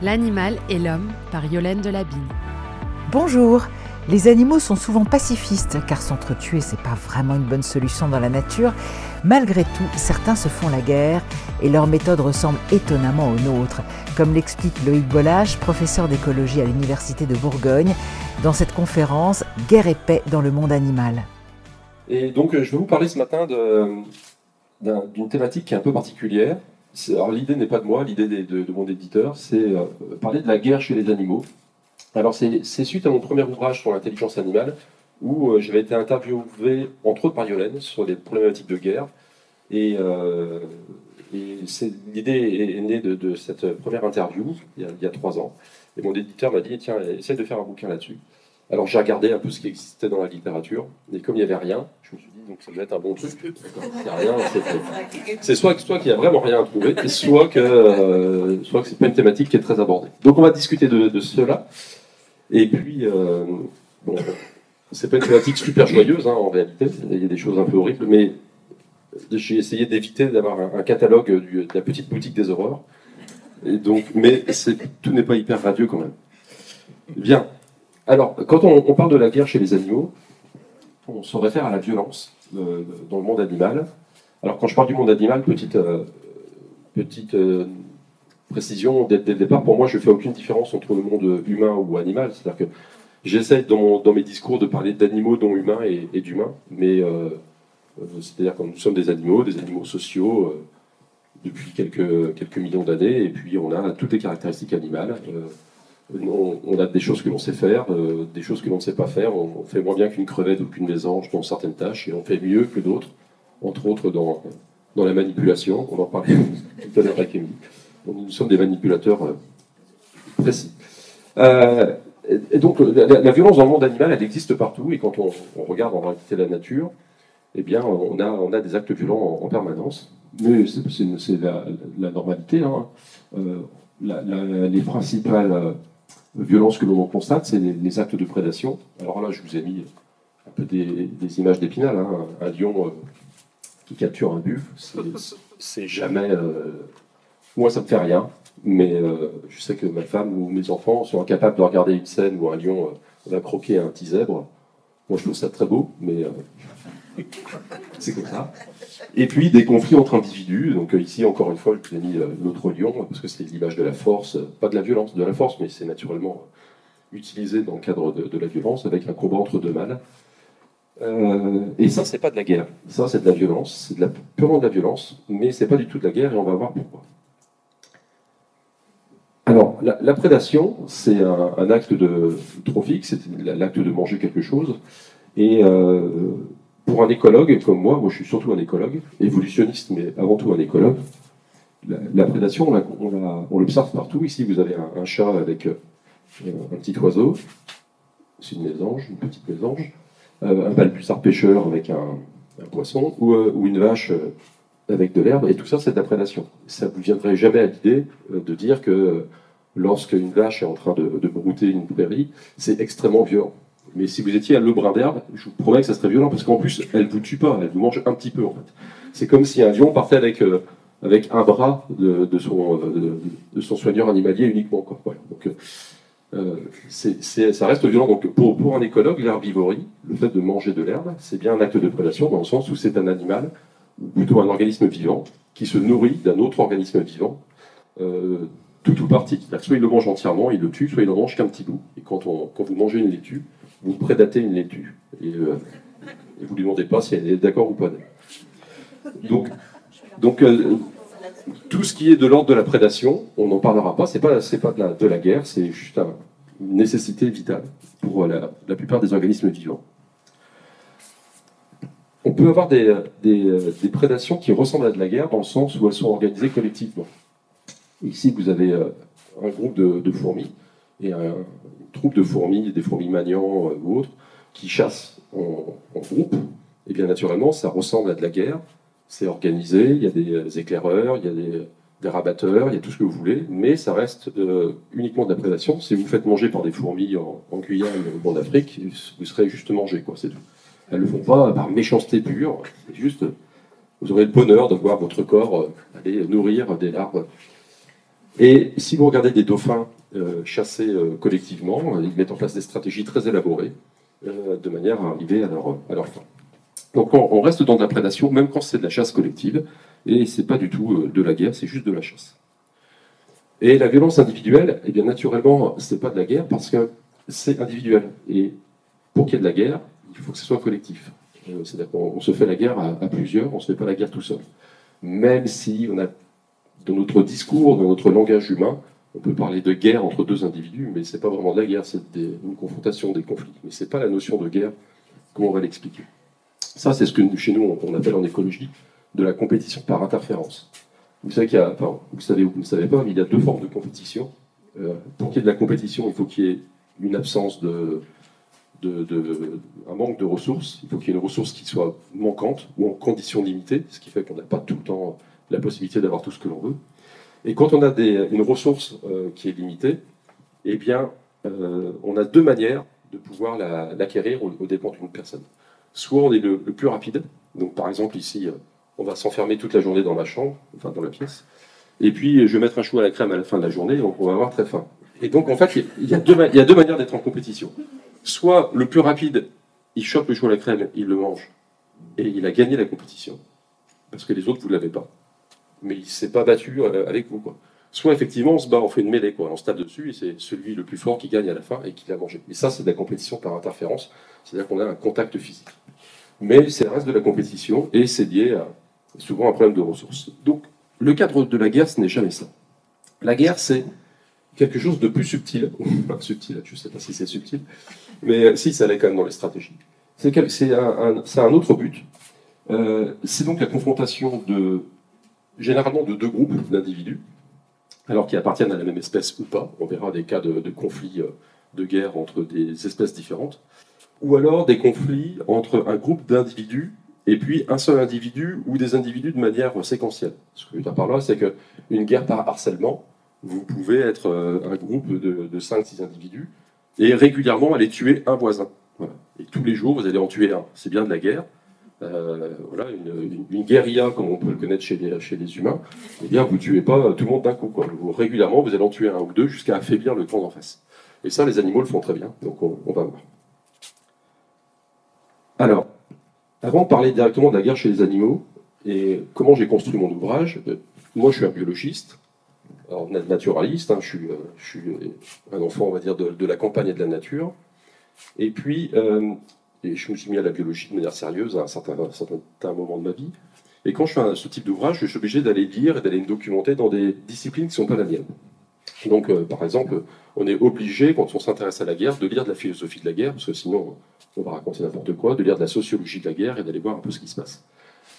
L'animal et l'homme par Yolaine Delabine. Bonjour. Les animaux sont souvent pacifistes car s'entretuer c'est pas vraiment une bonne solution dans la nature. Malgré tout, certains se font la guerre et leur méthode ressemble étonnamment aux nôtres, comme l'explique Loïc Bollage, professeur d'écologie à l'université de Bourgogne, dans cette conférence Guerre et paix dans le monde animal. Et donc je vais vous parler ce matin d'une thématique qui est un peu particulière. Alors l'idée n'est pas de moi, l'idée de, mon éditeur, c'est euh, parler de la guerre chez les animaux. Alors c'est suite à mon premier ouvrage sur l'intelligence animale où euh, j'avais été interviewé entre autres par Yolène sur les problématiques de guerre. Et, euh, l'idée est, née de, cette première interview il y, a, trois ans. Et mon éditeur m'a dit tiens, essaye de faire un bouquin là-dessus. Alors j'ai regardé un peu ce qui existait dans la littérature, et comme il n'y avait rien, je me suis dit donc ça doit être un bon truc. c'est soit, soit qu'il n'y a vraiment rien à trouver, soit que euh, soit que c'est pas une thématique qui est très abordée. Donc on va discuter de, cela. Et puis euh, bon, c'est pas une thématique super joyeuse hein, en réalité. Il y a des choses un peu horribles, mais j'ai essayé d'éviter d'avoir un, catalogue de la petite boutique des horreurs. Et donc, mais tout n'est pas hyper radieux quand même. Bien. Alors, quand on, parle de la guerre chez les animaux, on se réfère à la violence euh, dans le monde animal. Alors, quand je parle du monde animal, petite, euh, petite euh, précision dès, le départ, pour moi, je ne fais aucune différence entre le monde humain ou animal. C'est-à-dire que j'essaie dans, mes discours de parler d'animaux, dont humains et, d'humains, mais c'est-à-dire que nous sommes des animaux, des animaux sociaux depuis quelques, quelques millions d'années, et puis on a toutes les caractéristiques animales on, a des choses que l'on sait faire, euh, des choses que l'on ne sait pas faire. On, fait moins bien qu'une crevette ou qu'une mésange dans certaines tâches, et on fait mieux que d'autres, entre autres dans, dans la manipulation. On en parlait tout à l'heure avec. Nous sommes des manipulateurs euh, précis. Euh, et donc, la, violence dans le monde animal, elle existe partout, et quand on, regarde en réalité la nature, eh bien, on a, on a des actes violents en, permanence. Mais c'est la, normalité. Hein. les principales violence que l'on constate, c'est les, actes de prédation. Alors là, je vous ai mis un peu des, images d'épinal. Hein. Un lion euh, qui capture un buffle, c'est jamais. Euh, moi, ça me fait rien, mais euh, je sais que ma femme ou mes enfants sont incapables de regarder une scène où un lion va croquer un petit zèbre. Moi, je trouve ça très beau, mais c'est comme ça. Et puis des conflits entre individus. Donc euh, ici, encore une fois, je vous ai mis notre lion, parce que c'est l'image de la force, pas de la violence, de la force, mais c'est naturellement utilisé dans le cadre de, la violence, avec un combat entre deux mâles. Euh, et ça, c'est pas de la guerre. Ça, c'est de la violence. C'est de la, purement de la violence, mais c'est pas du tout de la guerre, et on va voir pourquoi. Alors, la, prédation, c'est un, acte de trophique, c'est l'acte de manger quelque chose. Et euh, pour un écologue comme moi, moi je suis surtout un écologue, évolutionniste, mais avant tout un écologue, la, prédation, on l'observe partout. Ici, vous avez un, chat avec euh, un petit oiseau, c'est une mésange, une petite mésange, euh, un balbuzard pêcheur avec un, poisson, euh, ou, une vache avec de l'herbe, et tout ça, c'est de la prédation. Ça ne vous viendrait jamais à l'idée de dire que lorsque une vache est en train de, de brouter une prairie, c'est extrêmement violent. Mais si vous étiez à le brin d'herbe, je vous promets que ça serait violent parce qu'en plus, elle vous tue pas, elle vous mange un petit peu en fait. C'est comme si un lion partait avec, euh, avec un bras de, son, euh, de, son soigneur animalier uniquement. Quoi. Donc, euh, ça reste violent. Donc, pour, pour un écologue, l'herbivorie, le fait de manger de l'herbe, c'est bien un acte de prédation dans le sens où c'est un animal, ou plutôt un organisme vivant, qui se nourrit d'un autre organisme vivant. tout ou partie. Soit il le mange entièrement, il le tue, soit il en mange qu'un petit bout. Et quand, on, quand vous mangez une laitue, vous prédatez une laitue. Et, euh, vous ne lui demandez pas si elle est d'accord ou pas. Donc, donc euh, tout ce qui est de l'ordre de la prédation, on n'en parlera pas. C'est pas, c'est pas de la, de la guerre, c'est juste une nécessité vitale pour la, plupart des organismes vivants. On peut avoir des, des, des, prédations qui ressemblent à de la guerre dans le sens où elles sont organisées collectivement. Ici, vous avez euh, un groupe de fourmis et un, troupe de fourmis, des fourmis maniants euh, ou autres, qui chassent en, groupe, et bien naturellement, ça ressemble à de la guerre. C'est organisé, il y a des euh, éclaireurs, il y a des, rabatteurs, il y a tout ce que vous voulez, mais ça reste euh, uniquement de la prédation. Si vous faites manger par des fourmis en, Guyane ou en Afrique, vous serez juste mangé, quoi, c'est tout. Elles ne le font pas par méchanceté pure, c'est juste, vous aurez le bonheur de voir votre corps aller nourrir des larves Et si vous regardez des dauphins euh, chassés euh, collectivement, ils mettent en place des stratégies très élaborées de manière à arriver à leur, à leur fin. Donc on, reste dans de la prédation, même quand c'est de la chasse collective, et c'est pas du tout de la guerre, c'est juste de la chasse. Et la violence individuelle, eh bien naturellement, c'est pas de la guerre parce que c'est individuel. Et pour qu'il y ait de la guerre, il faut que ce soit collectif. C'est-à-dire qu'on se fait la guerre à, à plusieurs, on ne se fait pas la guerre tout seul. Même si on a dans notre discours, dans notre langage humain, on peut parler de guerre entre deux individus, mais ce n'est pas vraiment de la guerre, c'est une confrontation, des conflits. Mais ce n'est pas la notion de guerre, comment on va l'expliquer? Ça, c'est ce que chez nous, on appelle en écologie de la compétition par interférence. Vous savez qu'il y a, enfin, vous savez ou vous ne savez pas, mais il y a deux formes de compétition. Euh, pour qu'il y ait de la compétition, il faut qu'il y ait une absence de, de, un manque de ressources. Il faut qu'il y ait une ressource qui soit manquante ou en conditions limitées, ce qui fait qu'on n'a pas tout le temps la possibilité d'avoir tout ce que l'on veut. Et quand on a une ressource euh, qui est limitée, eh bien, euh, on a deux manières de pouvoir l'acquérir au, dépend d'une personne. Soit on est le, plus rapide, donc par exemple ici, on va s'enfermer toute la journée dans la chambre, enfin dans la pièce, et puis je vais mettre un chou à la crème à la fin de la journée, donc on va avoir très faim. Et donc en fait, il y a deux, il y a deux manières d'être en compétition. Soit le plus rapide, il chope le chou à la crème, il le mange, et il a gagné la compétition, parce que les autres, vous ne l'avez pas mais il s'est pas battu euh, avec vous. Quoi. Soit effectivement, on se bat, on fait une mêlée, quoi. on se tape dessus, et c'est celui le plus fort qui gagne à la fin et qui l'a mangé. Et ça, c'est de la compétition par interférence, c'est-à-dire qu'on a un contact physique. Mais c'est le reste de la compétition, et c'est lié souvent à un problème de ressources. Donc, le cadre de la guerre, ce n'est jamais ça. La guerre, c'est quelque chose de plus subtil. Subtil, je ne sais pas si c'est subtil, mais euh, si, ça l'est quand même dans les stratégies. C'est un, un, autre but. Euh, c'est donc la confrontation de généralement de deux groupes d'individus, alors qui appartiennent à la même espèce ou pas. On verra des cas de, conflits euh, de guerre entre des espèces différentes. Ou alors des conflits entre un groupe d'individus et puis un seul individu ou des individus de manière séquentielle. Ce que je veux dire par là, c'est qu'une guerre par harcèlement, vous pouvez être euh, un groupe de, de 5-6 individus et régulièrement aller tuer un voisin. Et tous les jours, vous allez en tuer un. C'est bien de la guerre. Euh, voilà, une, guérilla comme on peut le connaître chez les, humains, eh bien, vous ne tuez pas tout le monde d'un coup. Régulièrement, vous allez en tuer un ou deux jusqu'à affaiblir le camp d'en face. Et ça, les animaux le font très bien, donc on, va voir. Alors, avant de parler directement de la guerre chez les animaux, et comment j'ai construit mon ouvrage, euh, moi je suis un biologiste, alors naturaliste, hein, je, suis, euh, je, suis, un enfant, on va dire, de, la campagne et de la nature. Et puis, et je me suis mis à la biologie de manière sérieuse à un certain, moment de ma vie. Et quand je fais ce type d'ouvrage, je suis obligé d'aller lire et d'aller me documenter dans des disciplines qui ne sont pas la mienne. Donc, euh, par exemple, on est obligé, quand on s'intéresse à la guerre, de lire de la philosophie de la guerre, parce que sinon, on va raconter n'importe quoi, de lire de la sociologie de la guerre et d'aller voir un peu ce qui se passe.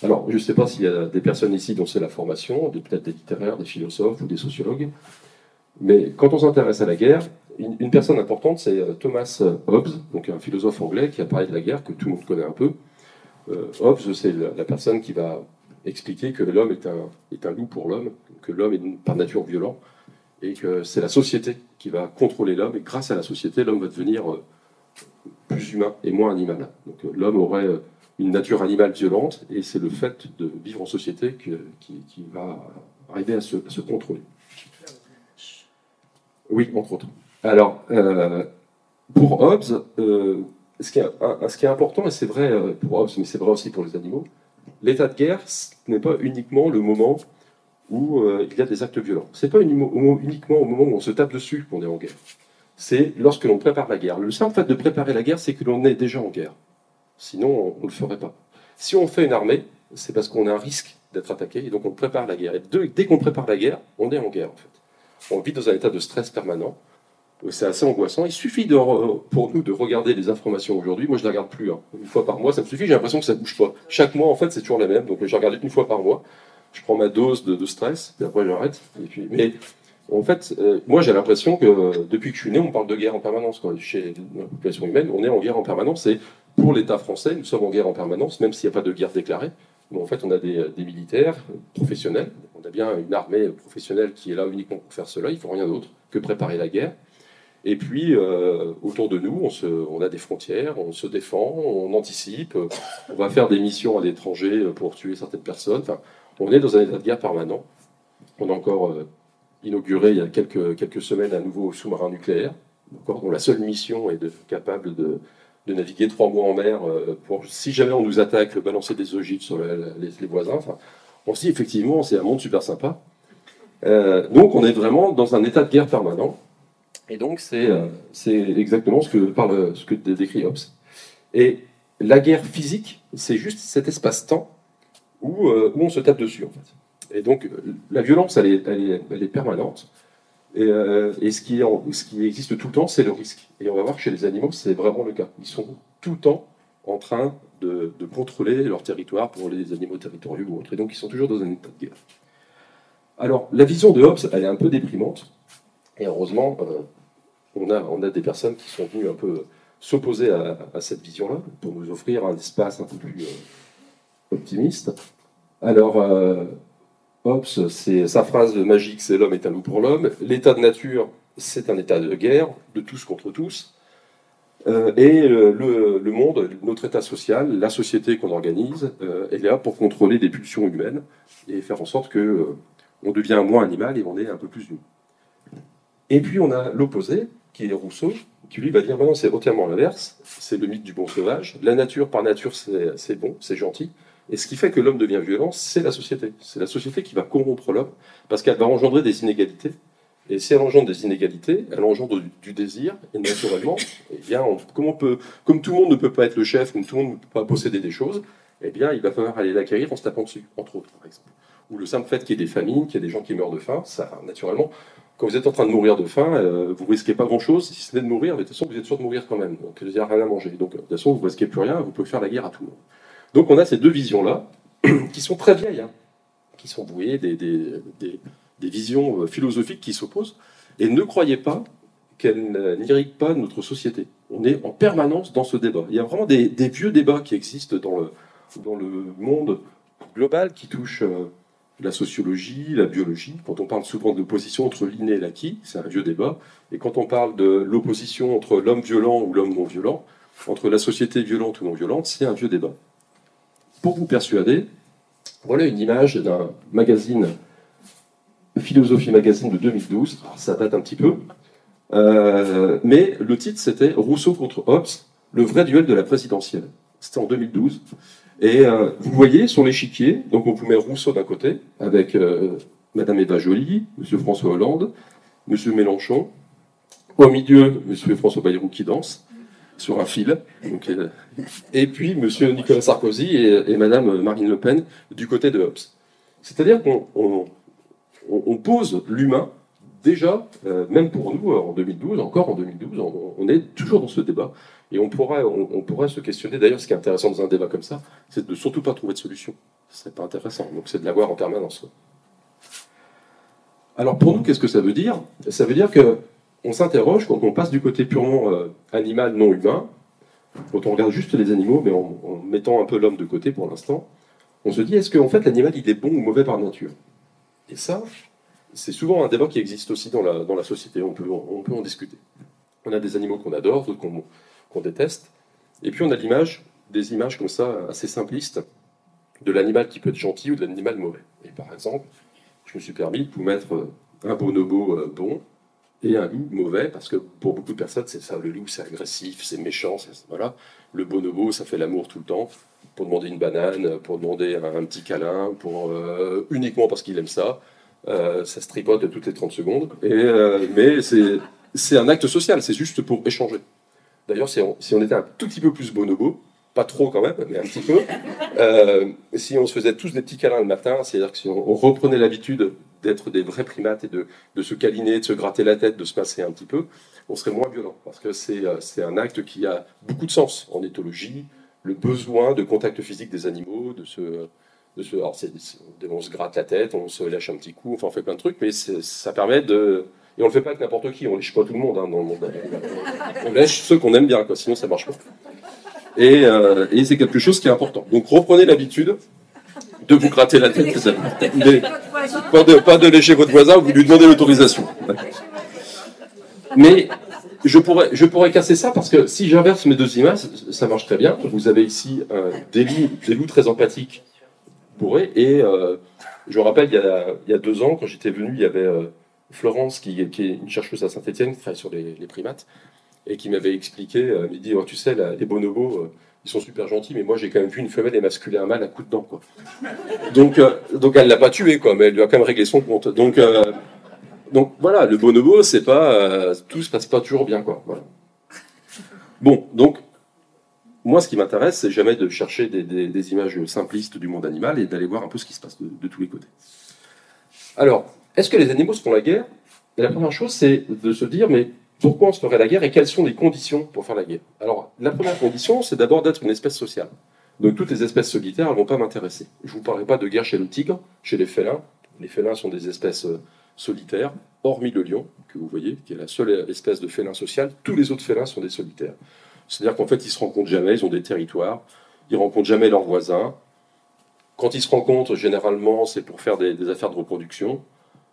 Alors, je ne sais pas s'il y a des personnes ici dont c'est la formation, peut-être des littéraires, des philosophes ou des sociologues, mais quand on s'intéresse à la guerre, une, personne importante, c'est euh, Thomas euh, Hobbes, donc un philosophe anglais qui a parlé de la guerre, que tout le monde connaît un peu. Euh, Hobbes, c'est la, personne qui va expliquer que l'homme est un, est un loup pour l'homme, que l'homme est par nature violent, et que c'est la société qui va contrôler l'homme, et grâce à la société, l'homme va devenir plus humain et moins animal. Donc l'homme aurait une nature animale violente, et c'est le fait de vivre en société qui, va arriver à se, à se contrôler. Oui, entre autres. Alors, euh, pour Hobbes, euh, ce, qui est, important, et c'est vrai euh, pour Hobbes, mais c'est vrai aussi pour les animaux, l'état de guerre ce n'est pas uniquement le moment où il y a des actes violents. Ce n'est pas uniquement au moment où on se tape dessus qu'on est en guerre. C'est lorsque l'on prépare la guerre. Le simple fait de préparer la guerre, c'est que l'on est déjà en guerre. Sinon, on ne le ferait pas. Si on fait une armée, c'est parce qu'on a un risque d'être attaqué, et donc on prépare la guerre. Et dès qu'on prépare la guerre, on est en guerre, en fait. On vit dans un état de stress permanent, c'est assez angoissant. Il suffit pour nous de regarder les informations aujourd'hui. Moi, je ne les regarde plus. Hein. Une fois par mois, ça me suffit. J'ai l'impression que ça ne bouge pas. Chaque mois, en fait, c'est toujours la même. Donc, je regarde une fois par mois. Je prends ma dose de, stress, et après, j'arrête. Mais en fait, euh, moi, j'ai l'impression que euh, depuis que je suis né, on parle de guerre en permanence. Chez la population humaine, on est en guerre en permanence. Et pour l'État français, nous sommes en guerre en permanence, même s'il n'y a pas de guerre déclarée. Mais en fait, on a des, des, militaires professionnels. On a bien une armée professionnelle qui est là uniquement pour faire cela. Il ne faut rien d'autre que préparer la guerre. Et puis, euh, autour de nous, on, a des frontières, on se défend, on anticipe, on va faire des missions à l'étranger pour tuer certaines personnes. Enfin, on est dans un état de guerre permanent. On a encore inauguré il y a quelques, quelques semaines un nouveau sous-marin nucléaire, dont la seule mission est de, capable de, naviguer trois mois en mer pour, si jamais on nous attaque, balancer des ogives sur les, voisins. Enfin, on se dit effectivement, c'est un monde super sympa. donc on est vraiment dans un état de guerre permanent. Et donc c'est exactement ce que, parle, ce que décrit Hobbes. Et la guerre physique, c'est juste cet espace-temps où, où, on se tape dessus en fait. Et donc, la violence, elle est, elle est, permanente. Et, euh, et ce, qui ce, qui existe tout le temps, c'est le risque. Et on va voir que chez les animaux, c'est vraiment le cas. Ils sont tout le temps en train de, de, contrôler leur territoire pour les animaux territoriaux ou autres. Et donc, ils sont toujours dans un état de guerre. Alors, la vision de Hobbes, elle est un peu déprimante. Et heureusement, euh, on, a, on a des personnes qui sont venues un peu s'opposer à, cette vision-là pour nous offrir un espace un peu plus euh, optimiste. Alors, Hobbes, c'est sa phrase magique, c'est l'homme est un loup pour l'homme. L'état de nature, c'est un état de guerre, de tous contre tous. Euh, et le, monde, notre état social, la société qu'on organise, euh, est là pour contrôler des pulsions humaines et faire en sorte que euh, on devient moins animal et on est un peu plus humain. Et puis on a l'opposé, qui est Rousseau, qui lui va dire maintenant c'est entièrement l'inverse, c'est le mythe du bon sauvage. La nature par nature c'est bon, c'est gentil. Et ce qui fait que l'homme devient violent, c'est la société. C'est la société qui va corrompre l'homme, parce qu'elle va engendrer des inégalités. Et si elle engendre des inégalités, elle engendre du, désir, et naturellement, eh bien, comme, on peut, comme tout le monde ne peut pas être le chef, comme tout le monde ne peut pas posséder des choses, eh bien, il va falloir aller l'acquérir en se tapant dessus, entre autres, par exemple. Ou le simple fait qu'il y ait des famines, qu'il y ait des gens qui meurent de faim, ça, naturellement, quand vous êtes en train de mourir de faim, euh, vous risquez pas grand-chose, si ce n'est de mourir, de toute façon, vous êtes sûr de mourir quand même. Donc, il n'y a rien à manger. Donc, de toute façon, vous risquez plus rien, vous pouvez faire la guerre à tout le monde. Donc on a ces deux visions-là, qui sont très vieilles, hein, qui sont vouées des, des, visions euh, philosophiques qui s'opposent. Et ne croyez pas qu'elles n'irriguent pas notre société. On est en permanence dans ce débat. Il y a vraiment des, vieux débats qui existent dans le, dans le monde global qui touchent euh, la sociologie, la biologie. Quand on parle souvent de l'opposition entre l'inné et l'acquis, c'est un vieux débat. Et quand on parle de l'opposition entre l'homme violent ou l'homme non violent, entre la société violente ou non violente, c'est un vieux débat pour vous persuader, voilà une image d'un magazine, Philosophie Magazine de 2012. ça date un petit peu. Euh, mais le titre, c'était Rousseau contre Hobbes, le vrai duel de la présidentielle. C'était en 2012. Et euh, vous voyez sur l'échiquier, donc on vous met Rousseau d'un côté, avec euh, Madame Eva Joly, Monsieur François Hollande, Monsieur Mélenchon. Au milieu, Monsieur François Bayrou qui danse sur un fil. Euh, et puis Monsieur Nicolas Sarkozy et, Madame Marine Le Pen du côté de Hobbes. C'est-à-dire qu'on on, pose l'humain déjà, euh, même pour nous en 2012, encore en 2012, on, est toujours dans ce débat. Et on pourrait, on, pourrait se questionner, d'ailleurs ce qui est intéressant dans un débat comme ça, c'est de surtout pas trouver de solution. Ce pas intéressant, donc c'est de l'avoir en permanence. Alors pour nous, qu'est-ce que ça veut dire? Ça veut dire que on s'interroge quand on passe du côté purement euh, animal, non humain, quand on regarde juste les animaux, mais en, mettant un peu l'homme de côté pour l'instant, on se dit est-ce qu'en fait l'animal il est bon ou mauvais par nature? Et ça, c'est souvent un débat qui existe aussi dans la, dans la société, on peut, on peut en discuter. On a des animaux qu'on adore, d'autres qu'on déteste, et puis on a l'image, des images comme ça assez simplistes de l'animal qui peut être gentil ou de l'animal mauvais. Et par exemple, je me suis permis de vous mettre un bonobo euh, bon et un loup mauvais, parce que pour beaucoup de personnes, c'est ça, le loup, c'est agressif, c'est méchant, voilà. Le bonobo, ça fait l'amour tout le temps, pour demander une banane, pour demander un, petit câlin, pour, euh, uniquement parce qu'il aime ça. Euh, ça se tripote toutes les 30 secondes, et, euh, mais c'est un acte social, c'est juste pour échanger. D'ailleurs, si, on, était un tout petit peu plus bonobo, pas trop quand même, mais un petit peu, si on se faisait tous des petits câlins le matin, c'est-à-dire que si on reprenait l'habitude d'être des vrais primates et de, se câliner, de se gratter la tête, de se passer un petit peu, on serait moins violent. Parce que c'est euh, un acte qui a beaucoup de sens en éthologie, le besoin de contact physique des animaux, de se... De se alors on se gratte la tête, on se lâche un petit coup, enfin on fait plein de trucs, mais ça permet de... Et on le fait pas avec n'importe qui, on lèche pas tout le monde hein, dans le monde. On lèche ceux qu'on aime bien, quoi, sinon ça marche pas. Et, euh, c'est quelque chose qui est important. Donc reprenez l'habitude de vous gratter la tête. pas, de, pas de lécher votre voisin, vous lui demandez l'autorisation. Mais je pourrais, je pourrais casser ça parce que si j'inverse mes deux images, ça marche très bien. Vous avez ici euh, des, loups, très empathiques bourrés. Et euh, je rappelle, il y, a, deux ans, quand j'étais venu, il y avait Florence, qui, est une chercheuse à Saint-Etienne, qui travaille sur les, primates, et qui m'avait expliqué, elle m'a dit, oh, tu sais, les bonobos, ils sont super gentils, mais moi j'ai quand même vu une femelle émasculer un mâle à coup de dent. Quoi. Donc, euh, donc elle l'a pas tué, quoi, mais elle lui a quand même réglé son compte. Donc, euh, donc voilà, le bonobo, c'est pas euh, tout se passe pas toujours bien, quoi. Bon, donc moi, ce qui m'intéresse, c'est jamais de chercher des, images simplistes du monde animal et d'aller voir un peu ce qui se passe de, de tous les côtés. Alors, est-ce que les animaux se font la guerre? La première chose, c'est de se dire, mais pourquoi on se ferait la guerre et quelles sont les conditions pour faire la guerre? Alors, la première condition, c'est d'abord d'être une espèce sociale. Donc, toutes les espèces solitaires ne vont pas m'intéresser. Je ne vous parlerai pas de guerre chez le tigre, chez les félins. Les félins sont des espèces euh, solitaires, hormis le lion, que vous voyez, qui est la seule espèce de félin social. Tous les autres félins sont des solitaires. C'est-à-dire qu'en fait, ils se rencontrent jamais, ils ont des territoires, ils rencontrent jamais leurs voisins. Quand ils se rencontrent, généralement, c'est pour faire des affaires de reproduction.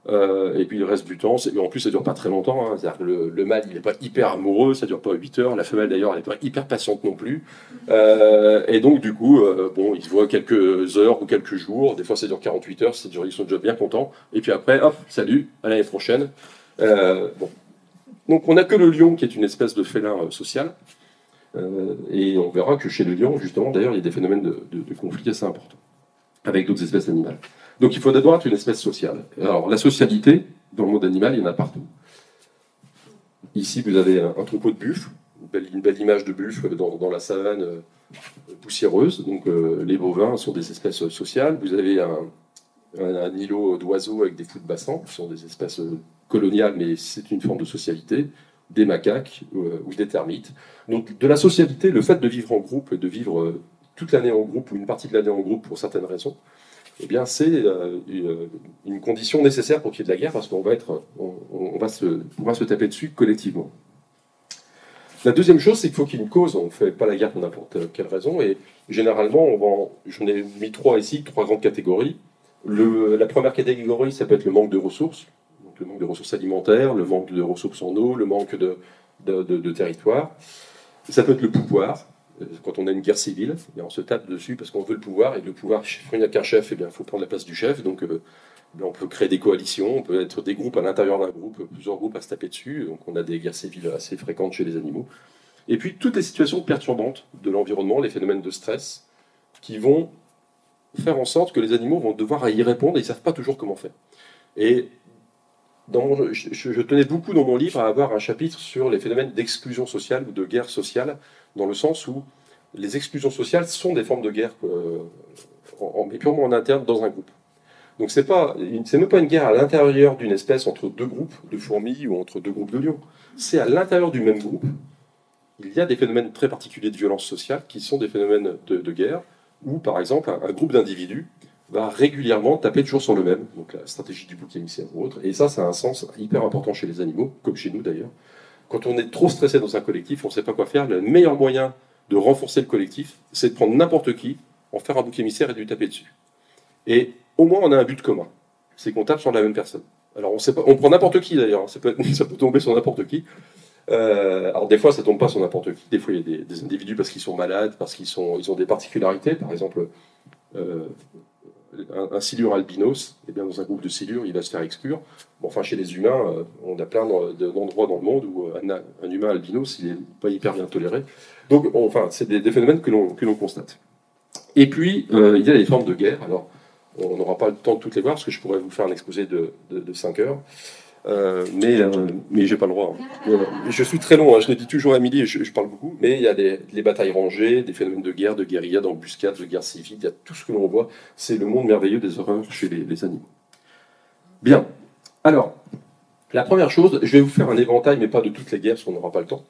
Euh, et puis le reste du temps, en plus ça dure pas très longtemps, hein. c'est-à-dire que le, mâle il n'est pas hyper amoureux, ça dure pas 8 heures, la femelle d'ailleurs elle n'est pas hyper patiente non plus, euh, et donc du coup, euh, bon, ils se voient quelques heures ou quelques jours, des fois ça dure 48 heures, ça dure, ils sont déjà bien contents, et puis après, hop, salut, à l'année prochaine. bon. Donc on n'a que le lion qui est une espèce de félin social, et on verra que chez le lion, justement, d'ailleurs, il y a des phénomènes de, de, conflits assez importants avec d'autres espèces animales. Donc il faut d'abord être une espèce sociale. Alors la socialité, dans le monde animal, il y en a partout. Ici, vous avez un, troupeau de buffles, une belle, image de buffle dans, la savane euh, poussiéreuse. Donc euh, les bovins sont des espèces sociales. Vous avez un, un, îlot d'oiseaux avec des fous de bassin, qui sont des espèces euh, coloniales, mais c'est une forme de socialité. Des macaques ou des termites. Donc de la socialité, le fait de vivre en groupe et de vivre toute l'année en groupe ou une partie de l'année en groupe pour certaines raisons, eh bien, c'est euh, une condition nécessaire pour qu'il y ait de la guerre parce qu'on va, être, on, va, se, va se taper dessus collectivement. La deuxième chose, c'est qu'il faut qu'il y ait une cause. On ne fait pas la guerre pour n'importe quelle raison. Et généralement, j'en ai mis trois ici, trois grandes catégories. La première catégorie, ça peut être le manque de ressources. Le manque de ressources alimentaires, le manque de ressources en eau, le manque de, de territoire. Ça peut être le pouvoir. Euh, quand on a une guerre civile, eh on se tape dessus parce qu'on veut le pouvoir, et le pouvoir, il n'y a qu'un chef, eh il faut prendre la place du chef. Donc, euh, eh on peut créer des coalitions, on peut être des groupes à l'intérieur d'un groupe, plusieurs groupes à se taper dessus. Donc, on a des guerres civiles assez fréquentes chez les animaux. Et puis, toutes les situations perturbantes de l'environnement, les phénomènes de stress, qui vont faire en sorte que les animaux vont devoir y répondre et ils ne savent pas toujours comment faire. Et je, tenais beaucoup dans mon livre à avoir un chapitre sur les phénomènes d'exclusion sociale ou de guerre sociale dans le sens où les exclusions sociales sont des formes de guerre, euh, mais purement en interne dans un groupe. Donc c'est pas, c'est même pas une guerre à l'intérieur d'une espèce entre deux groupes de fourmis ou entre deux groupes de lions. C'est à l'intérieur du même groupe. Il y a des phénomènes très particuliers de violence sociale qui sont des phénomènes de, guerre, où par exemple un, groupe d'individus va régulièrement taper toujours sur le même, donc la stratégie du bouc émissaire ou autre. Et ça, ça a un sens hyper important chez les animaux, comme chez nous d'ailleurs. Quand on est trop stressé dans un collectif, on ne sait pas quoi faire. Le meilleur moyen de renforcer le collectif, c'est de prendre n'importe qui, en faire un bouc émissaire et de lui taper dessus. Et au moins, on a un but commun. C'est qu'on tape sur la même personne. Alors, on, sait pas, on prend n'importe qui d'ailleurs. Ça peut, tomber sur n'importe qui. Euh, alors, des fois, ça tombe pas sur n'importe qui. Des fois, il y a des, individus parce qu'ils sont malades, parce qu'ils ils ont des particularités. Par exemple, euh, un, silure albinos, et eh bien dans un groupe de silures, il va se faire exclure. Enfin, chez les humains, euh, on a plein d'endroits dans le monde où euh, un, humain albinos, il n'est pas hyper bien toléré. Donc, enfin, c'est des, phénomènes que l'on constate. Et puis, euh, il y a les formes de guerre. Alors, on n'aura pas le temps de toutes les voir, parce que je pourrais vous faire un exposé de, de, de 5 heures. Euh, mais euh, mais j'ai pas le droit. Hein. Je suis très long, hein. je le dis toujours à Amélie, je, parle beaucoup, mais il y a des, les batailles rangées, des phénomènes de guerre, de guérilla, d'embuscade, de guerre civile, il y a tout ce que l'on voit. C'est le monde merveilleux des horreurs chez les, animaux. Bien. Alors, la première chose, je vais vous faire un éventail, mais pas de toutes les guerres, parce qu'on n'aura pas le temps.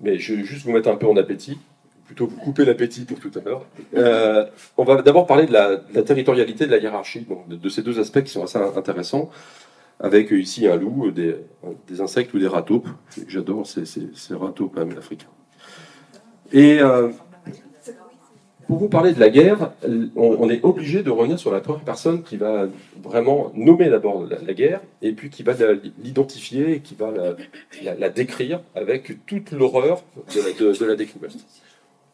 Mais je vais juste vous mettre un peu en appétit, plutôt vous couper l'appétit pour tout à l'heure. Euh, on va d'abord parler de la, territorialité de la hiérarchie, de, de, ces deux aspects qui sont assez intéressants avec ici un loup, des, des insectes ou des rataupes. J'adore ces, ces, ces rataupes africains. Et euh, pour vous parler de la guerre, on, est obligé de revenir sur la première personne qui va vraiment nommer d'abord la, guerre, et puis qui va l'identifier, qui va la, décrire avec toute l'horreur de, la découverte.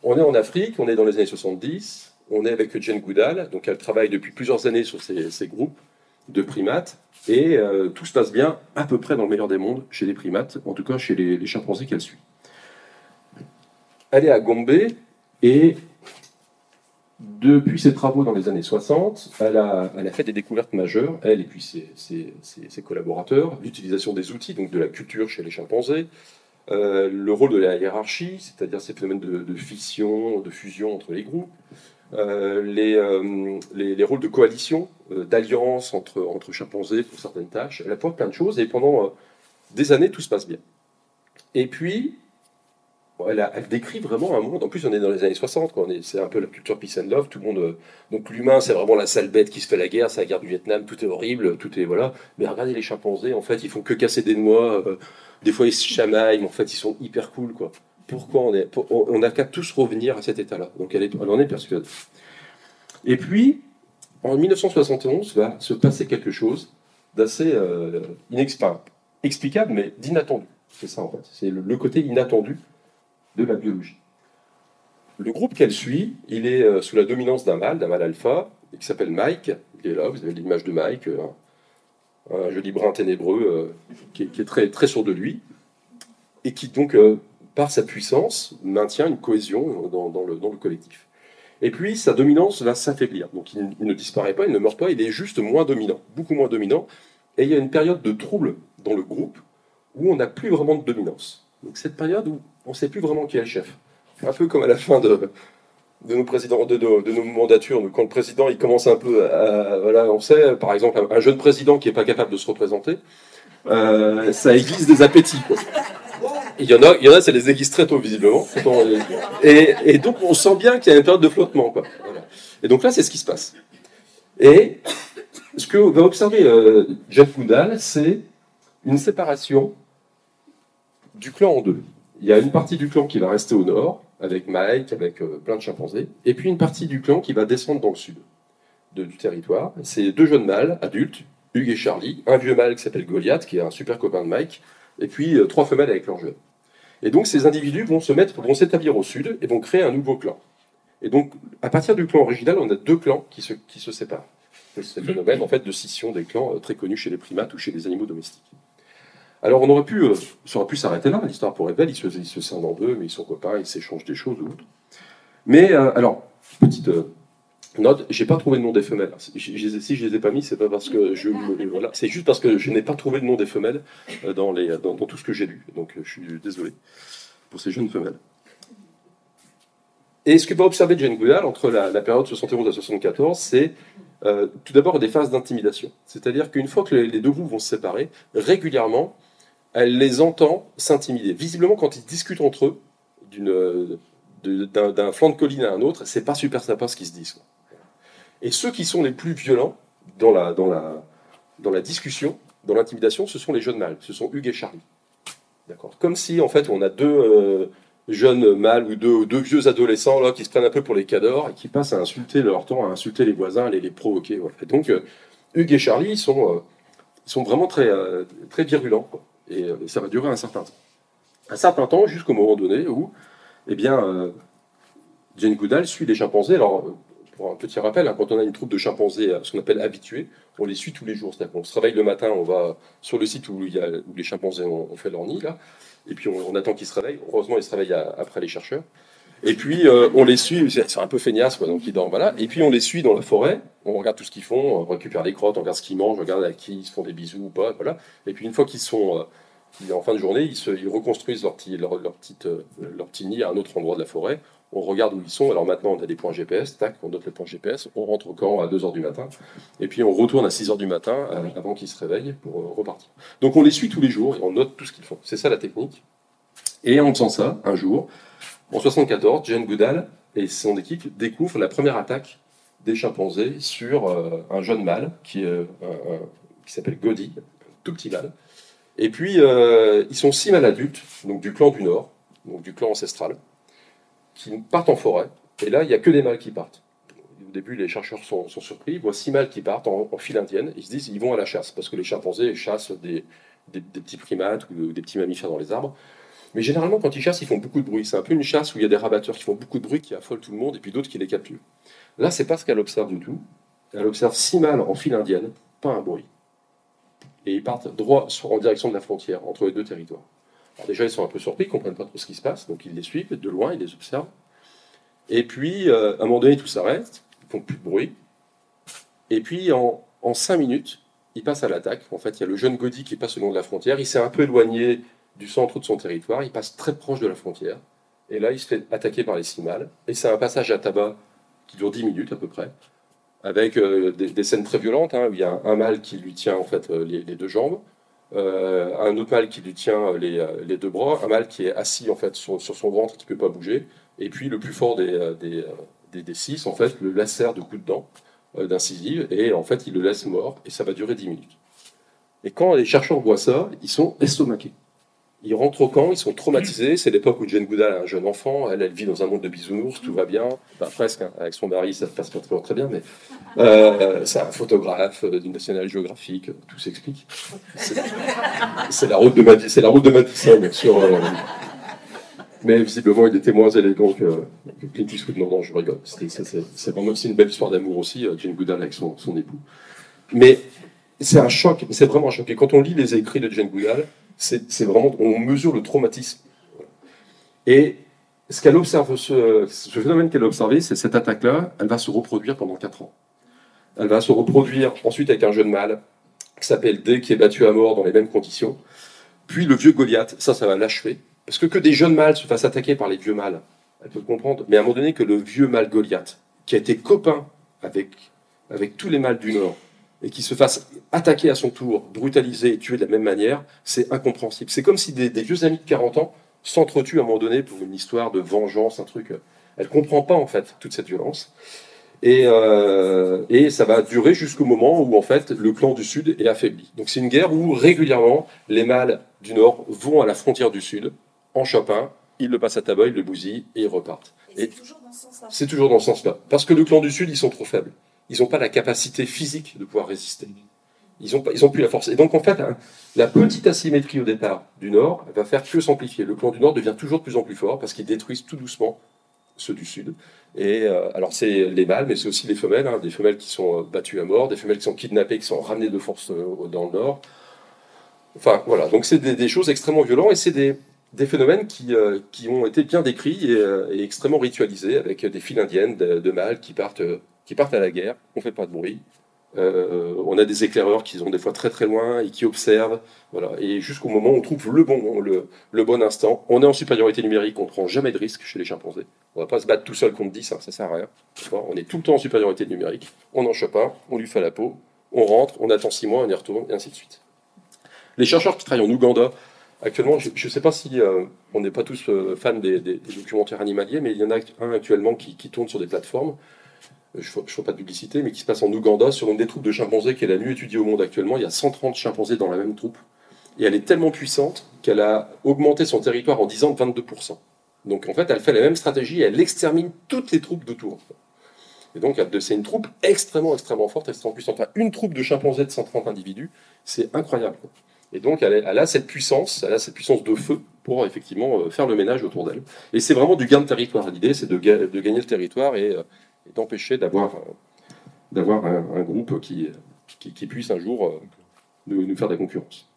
On est en Afrique, on est dans les années 70, on est avec Jane Goodall, donc elle travaille depuis plusieurs années sur ces groupes, de primates, et euh, tout se passe bien à peu près dans le meilleur des mondes chez les primates, en tout cas chez les, chimpanzés qu'elle suit. Elle est à Gombe, et depuis ses travaux dans les années 60, elle a, fait des découvertes majeures, elle et puis ses, ses- collaborateurs, l'utilisation des outils, donc de la culture chez les chimpanzés, euh, le rôle de la hiérarchie, c'est-à-dire ces phénomènes de fission, de fusion entre les groupes, euh, les, euh, les, les rôles de coalition, euh, d'alliance entre, entre chimpanzés pour certaines tâches. Elle apporte plein de choses et pendant des années, tout se passe bien. Et puis, elle, a- elle décrit vraiment un monde. En plus, on est dans les années 60, quoi. On est- c'est un peu la culture peace and love. Tout le monde. donc l'humain, c'est vraiment la sale bête qui se fait la guerre, c'est la guerre du Vietnam, tout est horrible, tout est voilà. Mais regardez les chimpanzés, en fait, ils font que casser des noix. des fois, ils se chamaillent, mais en fait, ils sont hyper cool, quoi. Pourquoi on est, on n'a qu'à tous revenir à cet état-là. Donc elle, est, en est persuadée. Et puis, en 1971, va se passer quelque chose d'assez euh, inex- enfin, explicable, mais d'inattendu. C'est ça, en fait. C'est le, côté inattendu de la biologie. Le groupe qu'elle suit, il est euh, sous la dominance d'un mâle, d'un mâle alpha, qui s'appelle Mike. Il est là, vous avez l'image de Mike, euh, un, joli brun ténébreux qui, est, très, très sûr de lui, et qui donc, par sa puissance, maintient une cohésion dans, le, collectif. Et puis, sa dominance va s'affaiblir. Donc, il, ne disparaît pas, il ne meurt pas, il est juste moins dominant, beaucoup moins dominant. Et il y a une période de trouble dans le groupe où on n'a plus vraiment de dominance. Donc, cette période où on ne sait plus vraiment qui est le chef. Un peu comme à la fin de, nos présidents, de, nos- mandatures, quand le président il commence un peu à, voilà, on sait, par exemple, un, un jeune président qui n'est pas capable de se représenter, euh, ça aiguise des appétits. Il y en a, il y en a, ça les aiguise très tôt visiblement. Euh, Et, donc on sent bien qu'il y a une période de flottement, quoi. Et donc là, c'est ce qui se passe. Et ce que va observer euh, Jeff Goodall, c'est une séparation du clan en deux. Il y a une partie du clan qui va rester au nord, avec Mike, avec euh, plein de chimpanzés, et puis une partie du clan qui va descendre dans le sud du territoire. C'est deux jeunes mâles, adultes, Hugues et Charlie, un vieux mâle qui s'appelle Goliath, qui est un super copain de Mike, et puis trois femelles avec leurs jeunes. Et donc ces individus vont se mettre, s'établir au sud et vont créer un nouveau clan. Et donc à partir du clan original, on a deux clans qui se, qui se séparent. C'est ce phénomène en fait de scission des clans euh, très connu chez les primates ou chez les animaux domestiques. Alors on aurait pu, euh, ça aurait pu s'arrêter là, l'histoire pourrait être belle, ils se, ils scindent en deux, mais ils sont copains, ils s'échangent des choses ou autre. Mais euh, alors, petite note, j'ai pas trouvé le nom des femelles. Si je, si les ai pas mis, c'est pas parce que je me- voilà, c'est juste parce que je n'ai pas trouvé le nom des femelles euh, dans, les, dans, dans tout ce que j'ai lu. Donc euh, je suis désolé pour ces jeunes femelles. Et ce que va observer Jane Goodall entre la, la période 71 à 74, c'est euh, tout d'abord des phases d'intimidation. C'est-à-dire qu'une fois que les, deux groupes vont se séparer, régulièrement, elle les entend s'intimider. Visiblement, quand ils discutent entre eux, euh, d'un, flanc de colline à un autre, c'est pas super sympa ce qu'ils se disent. Et ceux qui sont les plus violents dans la, dans la, dans la discussion, dans l'intimidation, ce sont les jeunes mâles. Ce sont Hugues et Charlie. D'accord Comme si, en fait, on a deux euh, jeunes mâles ou deux, vieux adolescents là, qui se prennent un peu pour les cadors et qui passent à insulter leur temps, à insulter les voisins, à les, provoquer. voilà. Et donc, euh, Hugues et Charlie, ils sont, euh, sont vraiment très, très virulents. Et euh, ça va durer un certain temps. Un certain temps, jusqu'au moment donné où, eh bien, Jane Goodall suit les chimpanzés. Alors, pour un petit rappel, hein, quand on a une troupe de chimpanzés, euh, ce qu'on appelle habitués, on les suit tous les jours. C'est-à-dire qu'on se réveille le matin, on va sur le site où, les chimpanzés ont, fait leur nid, là, et puis on, attend qu'ils se réveillent. Heureusement, ils se réveillent après les chercheurs. Et puis, euh, on les suit, c'est un peu feignasse, quoi, donc ils dorment, voilà. Et puis, on les suit dans la forêt, on regarde tout ce qu'ils font, on récupère les crottes, on regarde ce qu'ils mangent, on regarde à qui ils se font des bisous ou pas, voilà. Et puis, une fois qu'ils sont, euh, en fin de journée, ils, se, ils reconstruisent leur petit, leur, leur petite, leur petit nid à un autre endroit de la forêt. On regarde où ils sont. Alors maintenant, on a des points GPS, tac, on note les points GPS, on rentre au camp à 2h du matin, et puis on retourne à 6h du matin euh, avant qu'ils se réveillent pour euh, repartir. Donc on les suit tous les jours et on note tout ce qu'ils font. C'est ça la technique. Et en faisant ça, un jour, en 74, Jane Goodall et son équipe découvrent la première attaque des chimpanzés sur euh, un jeune mâle qui, euh, qui s'appelle Godi, un tout petit mâle. Et puis, ils sont six mâles adultes, donc du clan du Nord, donc du clan ancestral, qui partent en forêt. Et là, il n'y a que des mâles qui partent. Au début, les chercheurs sont, surpris. Ils voient six mâles qui partent en, file indienne. Ils se disent ils vont à la chasse, parce que les chimpanzés chassent des petits primates ou des petits mammifères dans les arbres. Mais généralement, quand ils chassent, ils font beaucoup de bruit. C'est un peu une chasse où il y a des rabatteurs qui font beaucoup de bruit, qui affolent tout le monde, et puis d'autres qui les capturent. Là, c'est pas ce qu'elle observe du tout. Elle observe six mâles en file indienne, pas un bruit. Et ils partent droit en direction de la frontière entre les deux territoires. Déjà, ils sont un peu surpris, ils ne comprennent pas trop ce qui se passe, donc ils les suivent de loin, ils les observent. Et puis, euh, à un moment donné, tout s'arrête, ils font plus de bruit. Et puis, en, en cinq minutes, ils passent à l'attaque. En fait, il y a le jeune Gaudi qui passe le long de la frontière. Il s'est un peu éloigné du centre de son territoire. Il passe très proche de la frontière. Et là, il se fait attaquer par les Cimales. Et c'est un passage à tabac qui dure 10 minutes à peu près, avec euh, des, scènes très violentes, hein, où il y a un, mâle qui lui tient en fait euh, les, deux jambes, euh, un autre mâle qui lui tient les, deux bras, un mâle qui est assis en fait sur, son ventre qui ne peut pas bouger, et puis le plus fort des, des, six, en fait, le lacère de coups de dents d'incisive, et en fait, il le laisse mort, et ça va durer 10 minutes. Et quand les chercheurs voient ça, ils sont estomaqués. Ils rentrent au camp, ils sont traumatisés. C'est l'époque où Jane Goodall a un jeune enfant. Elle, elle vit dans un monde de bisounours, tout va bien. Enfin, presque, hein. avec son mari, ça ne passe pas très bien, mais euh, c'est un photographe euh, du National Geographic, tout s'explique. C'est la route de Madison, c'est la route de Madison. Euh, mais visiblement, il était moins élégant que, que Clint Eastwood. Non, non, je rigole. C'est aussi une belle histoire d'amour aussi, Jane Goodall avec son, son époux. Mais c'est un choc, c'est vraiment un choc. Et quand on lit les écrits de Jane Goodall, c'est vraiment, on mesure le traumatisme. Et ce qu'elle observe, ce, phénomène qu'elle a observé, c'est cette attaque-là, elle va se reproduire pendant 4 ans. Elle va se reproduire ensuite avec un jeune mâle qui s'appelle D, qui est battu à mort dans les mêmes conditions. Puis le vieux Goliath, ça, ça va l'achever. Parce que que des jeunes mâles se fassent attaquer par les vieux mâles, elle peut comprendre. Mais à un moment donné, que le vieux mâle Goliath, qui a été copain avec, avec tous les mâles du Nord, et qui se fasse attaquer à son tour, brutaliser et tuer de la même manière, c'est incompréhensible. C'est comme si des, vieux amis de 40 ans s'entretuent à un moment donné pour une histoire de vengeance, un truc. Elle comprend pas en fait toute cette violence. Et, euh, et ça va durer jusqu'au moment où en fait le clan du Sud est affaibli. Donc c'est une guerre où régulièrement les mâles du Nord vont à la frontière du Sud en chopin, ils le passent à tabac, ils le bousillent et ils repartent. Et c'est toujours dans ce sens-là. C'est toujours dans ce sens-là. Parce que le clan du Sud, ils sont trop faibles ils n'ont pas la capacité physique de pouvoir résister. Ils n'ont ils ont plus la force. Et donc, en fait, hein, la petite asymétrie au départ du Nord va faire que s'amplifier. Le clan du Nord devient toujours de plus en plus fort parce qu'ils détruisent tout doucement ceux du Sud. Et euh, alors, c'est les mâles, mais c'est aussi les femelles, hein, des femelles qui sont euh, battues à mort, des femelles qui sont kidnappées, qui sont ramenées de force euh, dans le Nord. Enfin, voilà. Donc, c'est des, choses extrêmement violentes et c'est des, phénomènes qui, qui, ont été bien décrits et, extrêmement ritualisés avec des files indiennes de mâles qui partent qui partent à la guerre, on ne fait pas de bruit. Euh, on a des éclaireurs qui sont des fois très très loin et qui observent. Voilà. Et jusqu'au moment où on trouve le bon, le, bon instant, on est en supériorité numérique, on ne prend jamais de risque chez les chimpanzés. On ne va pas se battre tout seul contre 10, ça ne sert à rien. On est tout le temps en supériorité numérique. On en chope un, on lui fait la peau, on rentre, on attend 6 mois, on y retourne, et ainsi de suite. Les chercheurs qui travaillent en Ouganda, actuellement, je ne sais pas si euh, on n'est pas tous euh, fans des, documentaires animaliers, mais il y en a un actuellement qui tourne sur des plateformes je ne fais pas de publicité, mais qui se passe en Ouganda sur une des troupes de chimpanzés qui est la mieux étudiée au monde actuellement. Il y a 130 chimpanzés dans la même troupe. Et elle est tellement puissante qu'elle a augmenté son territoire en 10 ans de 22%. Donc en fait, elle fait la même stratégie elle extermine toutes les troupes d'autour. Et donc c'est une troupe extrêmement, extrêmement forte, extrêmement puissante. Enfin, une troupe de chimpanzés de 130 individus, c'est incroyable. Et donc elle, a cette puissance, elle a cette puissance de feu pour effectivement euh, faire le ménage autour d'elle. Et c'est vraiment du gain de territoire. L'idée, c'est de, de, gagner le territoire et euh, et d'empêcher d'avoir euh, d'avoir un, groupe qui, qui, puisse un jour euh, nous, faire des concurrences.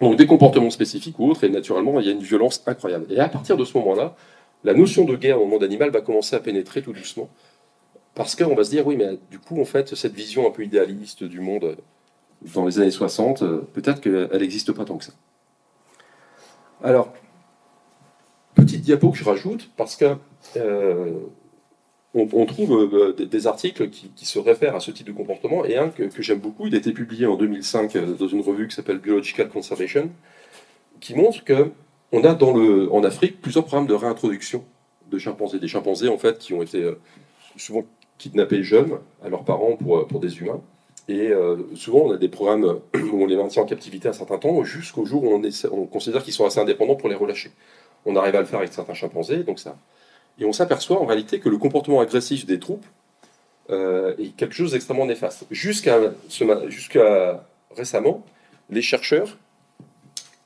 Donc des comportements spécifiques ou autres, et naturellement, il y a une violence incroyable. Et à partir de ce moment-là, la notion de guerre le monde animal va commencer à pénétrer tout doucement. Parce qu'on va se dire, oui, mais du coup, en fait, cette vision un peu idéaliste du monde euh, dans les années 60, peut-être qu'elle n'existe pas tant que ça. Alors, petite diapo que je rajoute, parce que on, trouve euh, des, articles qui, se réfèrent à ce type de comportement, et un que, j'aime beaucoup, il a été publié en 2005 euh, dans une revue qui s'appelle Biological Conservation, qui montre que on a en Afrique plusieurs programmes de réintroduction de chimpanzés, des chimpanzés en fait qui ont été euh, souvent kidnappés jeunes à leurs parents pour, pour des humains. Et souvent, on a des programmes où on les maintient en captivité un certain temps, jusqu'au jour où on, on considère qu'ils sont assez indépendants pour les relâcher. On arrive à le faire avec certains chimpanzés, donc ça, et on s'aperçoit en réalité que le comportement agressif des troupes euh, est quelque chose d'extrêmement néfaste. Jusqu'à récemment, les chercheurs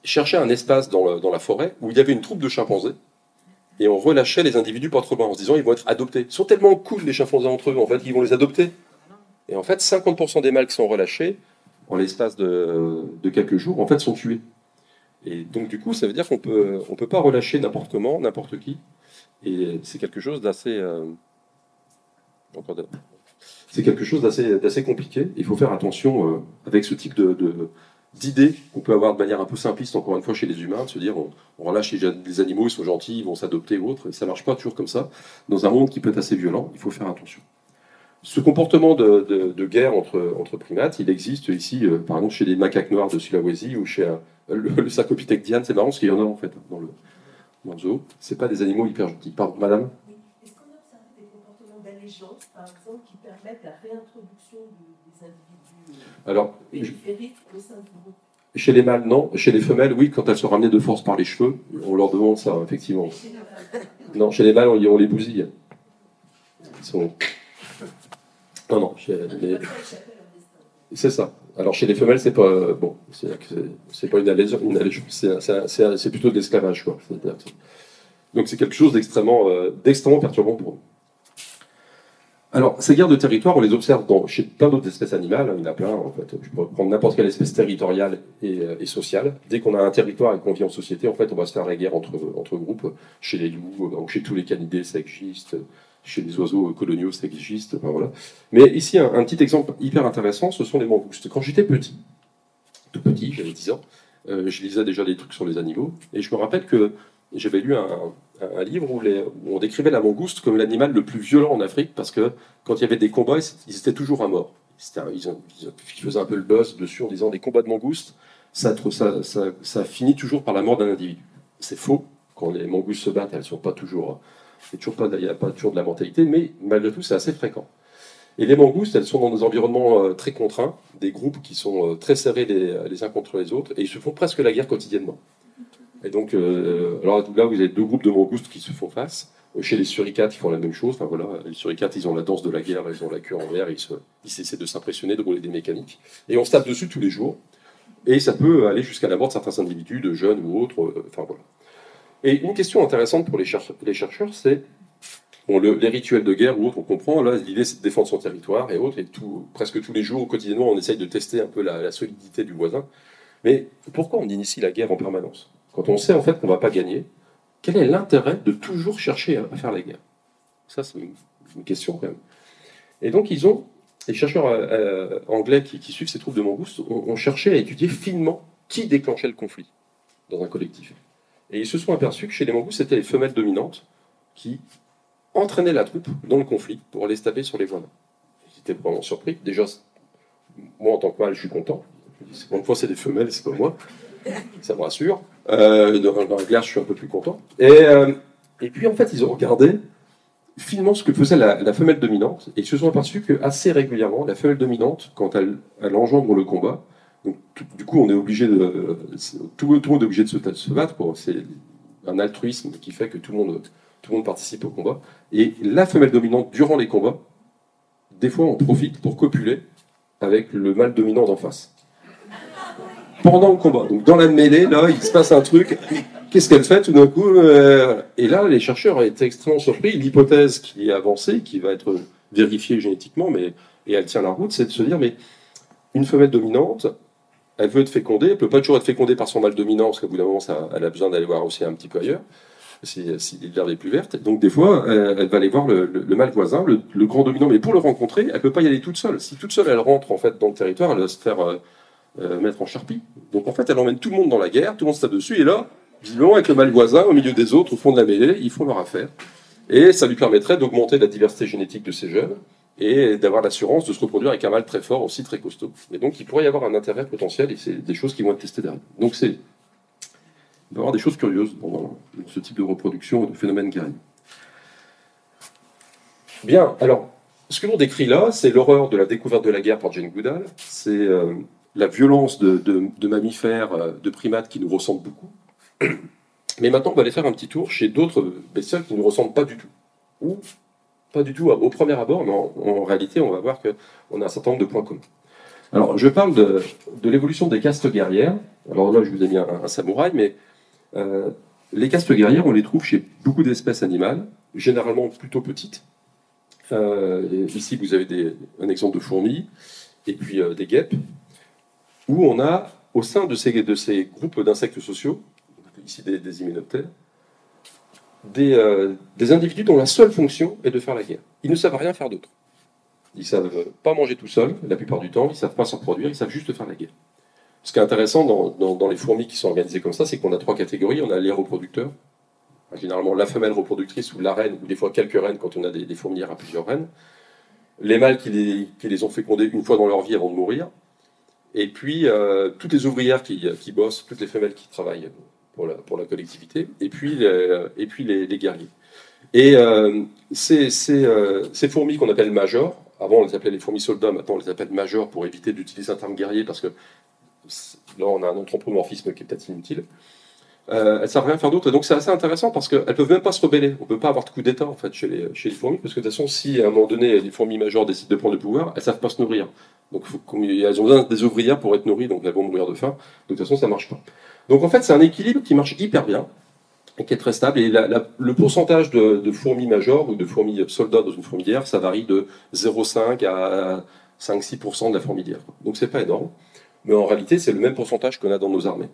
cherchaient un espace dans, la forêt où il y avait une troupe de chimpanzés et on relâchait les individus pas trop loin en se disant ils vont être adoptés. Ils sont tellement cool les chimpanzés entre eux, en fait, qu'ils vont les adopter. Et en fait, 50% des mâles qui sont relâchés en l'espace de, quelques jours, en fait, sont tués. Et donc, du coup, ça veut dire qu'on peut, on peut pas relâcher n'importe comment, n'importe qui. Et c'est quelque chose d'assez. Euh, c'est quelque chose d'assez compliqué. Il faut faire attention euh, avec ce type de, d'idées qu'on peut avoir de manière un peu simpliste, encore une fois, chez les humains, se dire on, relâche les, animaux, ils sont gentils, ils vont s'adopter ou autre, et ça marche pas toujours comme ça. Dans un monde qui peut être assez violent, il faut faire attention. Ce comportement de, guerre entre, entre, primates, il existe ici, euh, par exemple, chez les macaques noirs de Sulawesi ou chez le, le Sarcopithèque Diane, c'est marrant parce qu'il y en a en fait dans le, dans le zoo. C'est pas des animaux hyper gentils. Pardon, madame? Est-ce qu'on a observé des comportements d'allégeance, par exemple, qui permettent la réintroduction des individus euh, Alors, périphériques au sein du groupe? Chez les mâles, non. Chez les femelles, oui, quand elles sont ramenées de force par les cheveux, on leur demande ça, effectivement. Non, chez les mâles, on, on les bousille. Ils sont... Non, non. C'est ça. Alors chez les femelles, c'est pas bon, c'est pas une allégeance, c'est plutôt de l'esclavage, quoi. Donc c'est quelque chose d'extrêmement euh, perturbant pour nous. Alors, ces guerres de territoire, on les observe dans, chez plein d'autres espèces animales, hein, il y en a plein en fait. Je pourrais prendre n'importe quelle espèce territoriale et, euh, et, sociale. Dès qu'on a un territoire et qu'on vit en société, en fait, on va se faire la guerre entre, entre groupes. Chez les loups, donc chez tous les canidés, ça existe chez les oiseaux coloniaux, ça existe. Voilà. Mais ici, un, petit exemple hyper intéressant, ce sont les mangoustes. Quand j'étais petit, tout petit, j'avais 10 ans, euh, je lisais déjà des trucs sur les animaux, et je me rappelle que j'avais lu un, livre où, on décrivait la mangouste comme l'animal le plus violent en Afrique, parce que quand il y avait des combats, ils étaient toujours à mort. ils, faisaient un peu le buzz dessus en disant des combats de mangoustes, ça, ça finit toujours par la mort d'un individu. C'est faux. Quand les mangoustes se battent, elles ne sont pas toujours il n'y a pas toujours de la mentalité, mais malgré tout, c'est assez fréquent. Et les mangoustes, elles sont dans des environnements euh, très contraints, des groupes qui sont euh, très serrés les, uns contre les autres, et ils se font presque la guerre quotidiennement. Et donc, euh, alors là, vous avez deux groupes de mangoustes qui se font face. Chez les suricates, ils font la même chose. Enfin voilà, les suricates, ils ont la danse de la guerre, ils ont la queue en l'air, ils, de s'impressionner, de rouler des mécaniques. Et on se tape dessus tous les jours. Et ça peut aller jusqu'à la mort de certains individus, de jeunes ou autres. enfin voilà. Et une question intéressante pour les, chercheurs, c'est bon, les rituels de guerre ou autres, on comprend, là, l'idée c'est de défendre son territoire et autres, et presque tous les jours, quotidiennement, on essaye de tester un peu la, solidité du voisin. Mais pourquoi on initie la guerre en permanence? Quand on sait en fait qu'on ne va pas gagner, quel est l'intérêt de toujours chercher à, faire la guerre? Ça, c'est une, question quand même. Et donc, ils ont, les chercheurs euh, euh, anglais qui, suivent ces troupes de Mangouste ont cherché à étudier finement qui déclenchait le conflit dans un collectif. Et ils se sont aperçus que chez les mangoustes, c'était les femelles dominantes qui entraînaient la troupe dans le conflit pour aller se taper sur les voisins. Ils étaient vraiment surpris. Déjà, moi en tant que mâle, je suis content. Une fois, c'est des femelles, c'est pas moi. Ça me rassure. Euh, dans, la glace, je suis un peu plus content. Et, euh, et puis, en fait, ils ont regardé finement ce que faisait la, femelle dominante et ils se sont aperçus que assez régulièrement, la femelle dominante, quand elle, elle engendre le combat, du coup, on est obligé de. Tout, le monde est obligé de se, battre. C'est un altruisme qui fait que tout le, monde, tout le monde participe au combat. Et la femelle dominante, durant les combats, des fois, on profite pour copuler avec le mâle dominant d'en face. Pendant le combat. Donc, dans la mêlée, là, il se passe un truc. Qu'est-ce qu'elle fait tout d'un coup euh, Et là, les chercheurs été extrêmement surpris. L'hypothèse qui est avancée, qui va être vérifiée génétiquement, mais et elle tient la route, c'est de se dire mais une femelle dominante, elle veut être fécondée, elle peut pas toujours être fécondée par son mâle dominant, parce qu'au bout d'un moment, ça, elle a besoin d'aller voir aussi un petit peu ailleurs, si, si l'herbe est plus verte. Donc des fois, elle, va aller voir le, mâle voisin, le, grand dominant, mais pour le rencontrer, elle peut pas y aller toute seule. Si toute seule, elle rentre en fait dans le territoire, elle va se faire euh, euh, mettre en charpie. Donc en fait, elle emmène tout le monde dans la guerre, tout le monde se tape dessus, et là, visiblement, avec le mâle voisin, au milieu des autres, au fond de la mêlée, ils font leur affaire. Et ça lui permettrait d'augmenter la diversité génétique de ces jeunes et d'avoir l'assurance de se reproduire avec un mâle très fort, aussi très costaud. Et donc, il pourrait y avoir un intérêt potentiel, et c'est des choses qui vont être testées derrière. Donc, c'est, il va y avoir des choses curieuses dans, ce type de reproduction et de phénomène guerrier. Bien, alors, ce que l'on décrit là, c'est l'horreur de la découverte de la guerre par Jane Goodall, c'est euh, la violence de, mammifères, euh, de primates qui nous ressemblent beaucoup. Mais maintenant, on va aller faire un petit tour chez d'autres bestioles qui ne nous ressemblent pas du tout, ou pas du tout au premier abord, mais en, réalité, on va voir qu'on a un certain nombre de points communs. Alors, je parle de, l'évolution des castes guerrières. Alors là, je vous ai mis un, samouraï, mais euh, les castes guerrières, on les trouve chez beaucoup d'espèces animales, généralement plutôt petites. Euh, ici, vous avez un exemple de fourmis, et puis euh, des guêpes. où on a, au sein de ces, groupes d'insectes sociaux, ici des, des hyménoptères, des, euh, des individus dont la seule fonction est de faire la guerre. Ils ne savent rien faire d'autre. Ils ne savent pas manger tout seuls, la plupart du temps, ils ne savent pas s'en produire, ils savent juste faire la guerre. Ce qui est intéressant dans, les fourmis qui sont organisées comme ça, c'est qu'on a trois catégories. On a les reproducteurs, généralement la femelle reproductrice ou la reine, ou des fois quelques reines quand on a des, fourmilières à plusieurs reines. Les mâles qui les, ont fécondés une fois dans leur vie avant de mourir. Et puis euh, toutes les ouvrières qui bossent, toutes les femelles qui travaillent pour la, collectivité. Et puis, les, les guerriers. Et euh, euh, ces fourmis qu'on appelle majors, avant on les appelait les fourmis soldats, maintenant on les appelle majors pour éviter d'utiliser un terme guerrier parce que là on a un anthropomorphisme qui est peut-être inutile. Euh, elles savent rien faire d'autre. Et donc c'est assez intéressant parce qu'elles peuvent même pas se rebeller. On peut pas avoir de coup d'état en fait chez les, fourmis parce que de toute façon si à un moment donné les fourmis majors décident de prendre le pouvoir, elles savent pas se nourrir. Donc elles ont besoin des ouvrières pour être nourries, donc elles vont mourir de faim. Donc de toute façon ça marche pas. Donc en fait c'est un équilibre qui marche hyper bien et qui est très stable. Et le pourcentage de, fourmis majors ou de fourmis soldats dans une fourmilière, ça varie de 0,5 à 5-6% de la fourmilière. Donc c'est pas énorme. Mais en réalité, c'est le même pourcentage qu'on a dans nos armées.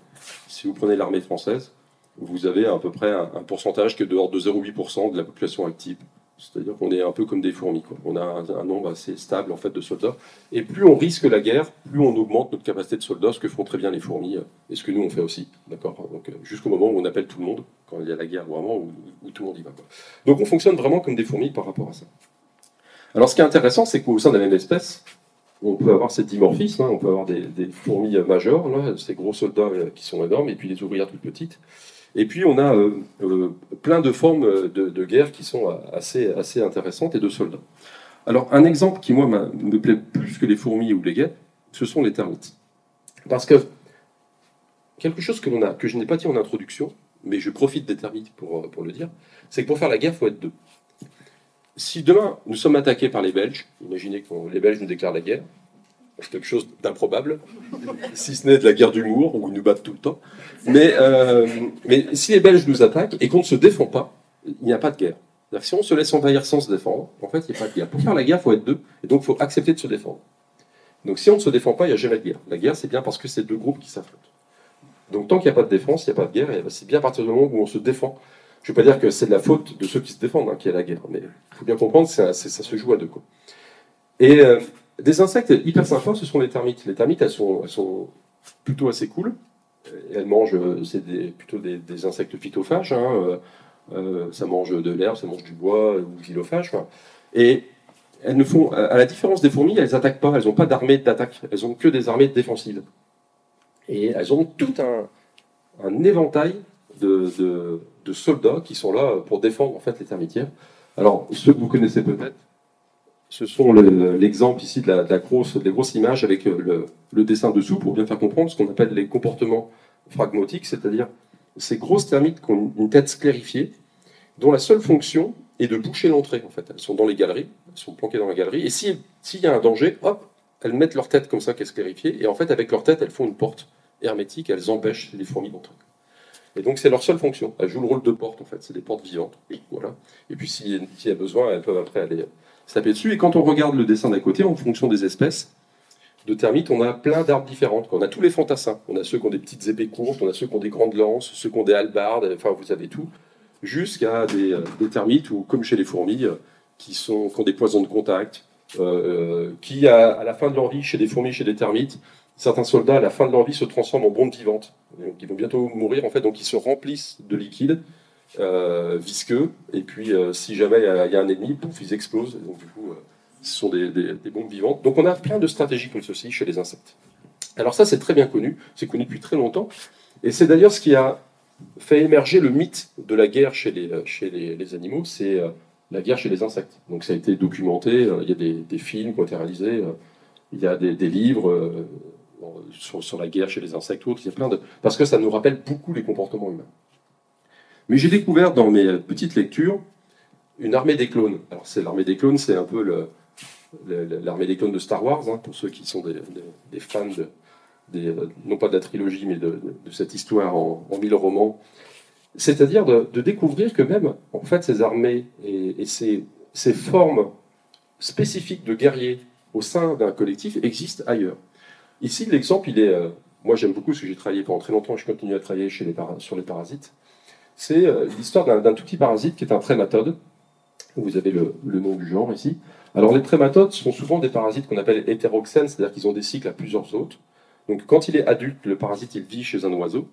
Si vous prenez l'armée française, vous avez à peu près un, un pourcentage qui est de l'ordre de 0,8% de la population active. C'est-à-dire qu'on est un peu comme des fourmis. On a un, nombre assez stable en fait de soldats. Et plus on risque la guerre, plus on augmente notre capacité de soldats, ce que font très bien les fourmis, euh, et ce que nous on fait aussi. Euh, jusqu'au moment où on appelle tout le monde, quand il y a la guerre vraiment, où, tout le monde y va. Donc on fonctionne vraiment comme des fourmis par rapport à ça. Alors ce qui est intéressant, c'est qu'au sein de la même espèce, on peut avoir ces dimorphismes, hein, on peut avoir des, fourmis euh, majeures, ces gros soldats qui sont énormes, et puis des ouvrières toutes petites. Et puis on a euh, euh, plein de formes euh, de, guerre qui sont assez, assez intéressantes et de soldats. Alors un exemple qui moi me plaît plus que les fourmis ou les guêpes, ce sont les termites. Parce que quelque chose que, que je n'ai pas dit en introduction, mais je profite des termites pour, pour le dire, c'est que pour faire la guerre, il faut être deux. Si demain nous sommes attaqués par les Belges, imaginez que les Belges nous déclarent la guerre, quelque chose d'improbable, si ce n'est de la guerre d'humour, où ils nous battent tout le temps. Mais, euh, mais si les Belges nous attaquent et qu'on ne se défend pas, il n'y a pas de guerre. Si on se laisse envahir sans se défendre, en fait, il n'y a pas de guerre. Pour faire la guerre, il faut être deux, et donc il faut accepter de se défendre. Donc si on ne se défend pas, il n'y a jamais de guerre. La guerre, c'est bien parce que c'est deux groupes qui s'affrontent. Donc tant qu'il n'y a pas de défense, il n'y a pas de guerre, et c'est bien à partir du moment où on se défend. Je ne veux pas dire que c'est de la faute de ceux qui se défendent hein, qu'il y a la guerre, mais il faut bien comprendre que ça se joue à deux. Quoi. Et euh, des insectes hyper sympas, ce sont les termites. Les termites, elles sont, plutôt assez cool. Elles mangent, euh, c'est des- plutôt des, insectes phytophages. hein, euh, euh, ça mange de l'herbe, ça mange du bois ou xylophages. quoi. Et elles ne font, à la différence des fourmis, elles attaquent pas. Elles n'ont pas d'armée d'attaque. Elles ont que des armées défensives. Et elles ont tout un, éventail de, de- de soldats qui sont là pour défendre en fait les termitières. Alors ceux que vous connaissez peut-être, ce sont le- l'exemple ici de la, grosse, des grosses images avec euh, le, dessin dessous pour bien faire comprendre ce qu'on appelle les comportements phragmotiques, c'est-à-dire ces grosses termites qui ont une tête sclérifiée, dont la seule fonction est de boucher l'entrée. En fait, elles sont dans les galeries, elles sont planquées dans la galerie, et si- s'il y a un danger, hop, elles mettent leur tête comme ça, qui est sclérifiée, et en fait, avec leur tête, elles font une porte hermétique, elles empêchent les fourmis d'entrer. Et donc, c'est leur seule fonction. Elles jouent le rôle de porte, en fait. C'est des portes vivantes. Voilà. Et puis, s'il y a besoin, elles peuvent après aller dessus. Et quand on regarde le dessin d'à côté, en fonction des espèces de termites, on a plein d'arbres différentes. On a tous les fantassins. On a ceux qui ont des petites épées courtes, on a ceux qui ont des grandes lances, ceux qui ont des halbardes, enfin, vous avez tout. Jusqu'à des, euh, des termites, ou comme chez les fourmis, euh, qui, sont, qui ont des poisons de contact, euh, qui, à, à la fin de leur vie, chez des fourmis, chez des termites, certains soldats, à la fin de leur vie, se transforment en bombes vivantes. Donc, ils vont bientôt mourir, en fait, donc ils se remplissent de liquide visqueux, et puis euh, si jamais il y, a- un ennemi, pouf, ils explosent, donc du coup, euh, ce sont des, des- bombes vivantes. Donc on a plein de stratégies comme ceci chez les insectes. Alors ça, c'est très bien connu, c'est connu depuis très longtemps, et c'est d'ailleurs ce qui a fait émerger le mythe de la guerre chez les, euh, chez les, animaux, c'est euh, la guerre chez les insectes. Donc ça a été documenté, euh, il y a des, films qui ont été réalisés, euh, il y a des, livres euh, sur la guerre chez les insectes ou autres, il y a plein de... parce que ça nous rappelle beaucoup les comportements humains. Mais j'ai découvert dans mes petites lectures une armée des clones. Alors c'est l'armée des clones, c'est un peu l'armée des clones de Star Wars, hein, pour ceux qui sont des, fans de, euh, non pas de la trilogie, mais de, cette histoire en, mille romans. C'est-à-dire de, découvrir que même, en fait, ces armées et, ces, formes spécifiques de guerriers au sein d'un collectif existent ailleurs. Ici, l'exemple, il est. euh, moi, j'aime beaucoup parce que j'ai travaillé pendant très longtemps je continue à travailler sur les parasites. C'est euh, l'histoire d'un tout petit parasite qui est un trématode. Vous avez le, nom du genre ici. Alors, les trématodes sont souvent des parasites qu'on appelle hétéroxènes, c'est-à-dire qu'ils ont des cycles à plusieurs hôtes. Donc, quand il est adulte, le parasite, il vit chez un oiseau.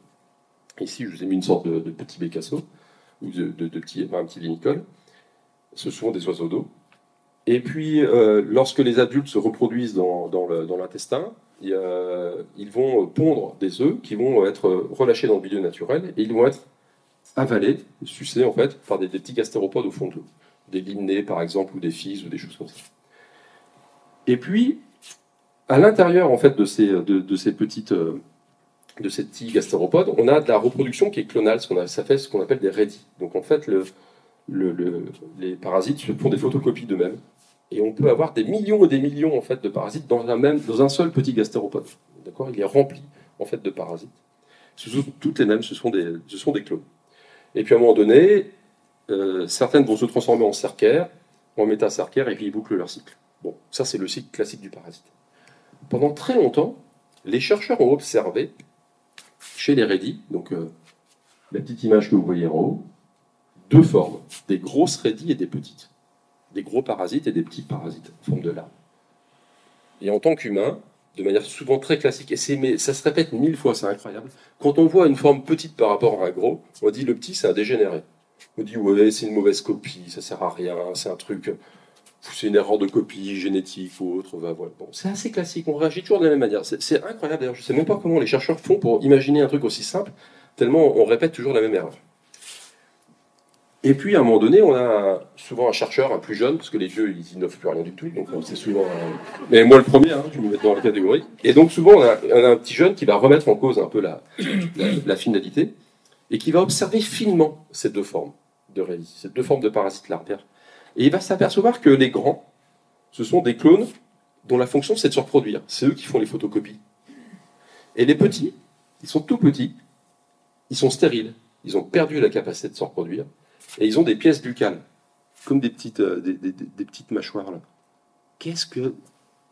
Ici, je vous ai mis une sorte de, petit bécasso, ou de, petit, enfin, un petit vinicole. Ce sont des oiseaux d'eau. Et puis, euh, lorsque les adultes se reproduisent dans, l'intestin, ils vont pondre des œufs qui vont être relâchés dans le milieu naturel et ils vont être avalés, sucés en fait, par des, petits gastéropodes au fond de. Des limnés par exemple, ou des physes, ou des choses comme ça. Et puis, à l'intérieur en fait de ces, de, ces petites. euh, de ces petits gastéropodes, on a de la reproduction qui est clonale, ce qu'on a- ça fait ce qu'on appelle des rédis. Donc en fait, le, le- le- les parasites font des photocopies d'eux-mêmes. Et on peut avoir des millions et des millions en fait de parasites dans un même, dans un seul petit gastéropode. Il est rempli en fait de parasites. Ce sont toutes les mêmes, ce sont des, ce sont des clones. Et puis à un moment donné, euh, certaines vont se transformer en cercaires, en métacercaires, et puis ils bouclent leur cycle. Bon, ça c'est le cycle classique du parasite. Pendant très longtemps, les chercheurs ont observé chez les rédis, donc euh, la petite image que vous voyez en haut, deux formes, des grosses rédis et des petites des gros parasites et des petits parasites forme de larves. Et en tant qu'humain, de manière souvent très classique, et mais ça se répète mille fois, c'est incroyable, quand on voit une forme petite par rapport à un gros, on dit le petit c'est un dégénéré. On dit ouais c'est une mauvaise copie, ça sert à rien, c'est un truc, c'est une erreur de copie génétique ou autre. va, voilà. Bon, c'est assez classique, on réagit toujours de la même manière. C'est incroyable d'ailleurs, je ne sais même pas comment les chercheurs font pour imaginer un truc aussi simple, tellement on répète toujours la même erreur. Et puis, à un moment donné, on a souvent un chercheur, un plus jeune, parce que les vieux, ils innovent plus rien du tout. Donc, c'est souvent. un- Mais moi, le premier, hein, je me mets dans la catégorie. Et donc, souvent, on a, un petit jeune qui va remettre en cause un peu la, finalité et qui va observer finement ces deux formes de révis, ces deux formes de parasites larvaires. Et il va s'apercevoir que les grands, ce sont des clones dont la fonction, c'est de se reproduire. C'est eux qui font les photocopies. Et les petits, ils sont tout petits, ils sont stériles, ils ont perdu la capacité de se reproduire. Et ils ont des pièces buccales, comme des petites, euh, des, petites mâchoires. là. Qu'est-ce que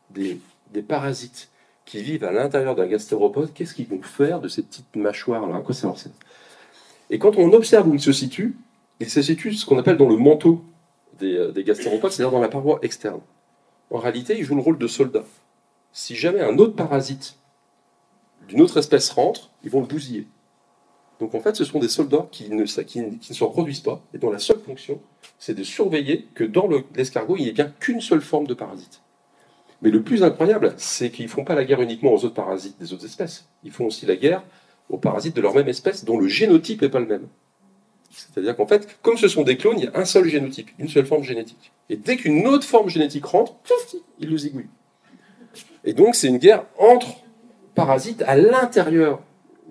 des, parasites qui vivent à l'intérieur d'un gastéropode, qu'est-ce qu'ils vont faire de ces petites mâchoires-là? À quoi ça Et quand on observe où ils se situent, ils se situent ce qu'on appelle dans le manteau des, euh, des gastéropodes, c'est-à-dire dans la paroi externe. En réalité, ils jouent le rôle de soldats. Si jamais un autre parasite d'une autre espèce rentre, ils vont le bousiller. Donc en fait, ce sont des soldats qui ne, qui, ne- se reproduisent pas et dont la seule fonction, c'est de surveiller que dans le- l'escargot, il n'y ait bien qu'une seule forme de parasite. Mais le plus incroyable, c'est qu'ils ne font pas la guerre uniquement aux autres parasites des autres espèces. Ils font aussi la guerre aux parasites de leur même espèce dont le génotype n'est pas le même. C'est-à-dire qu'en fait, comme ce sont des clones, il y a un seul génotype, une seule forme génétique. Et dès qu'une autre forme génétique rentre, ils le zigouillent. Et donc c'est une guerre entre parasites à l'intérieur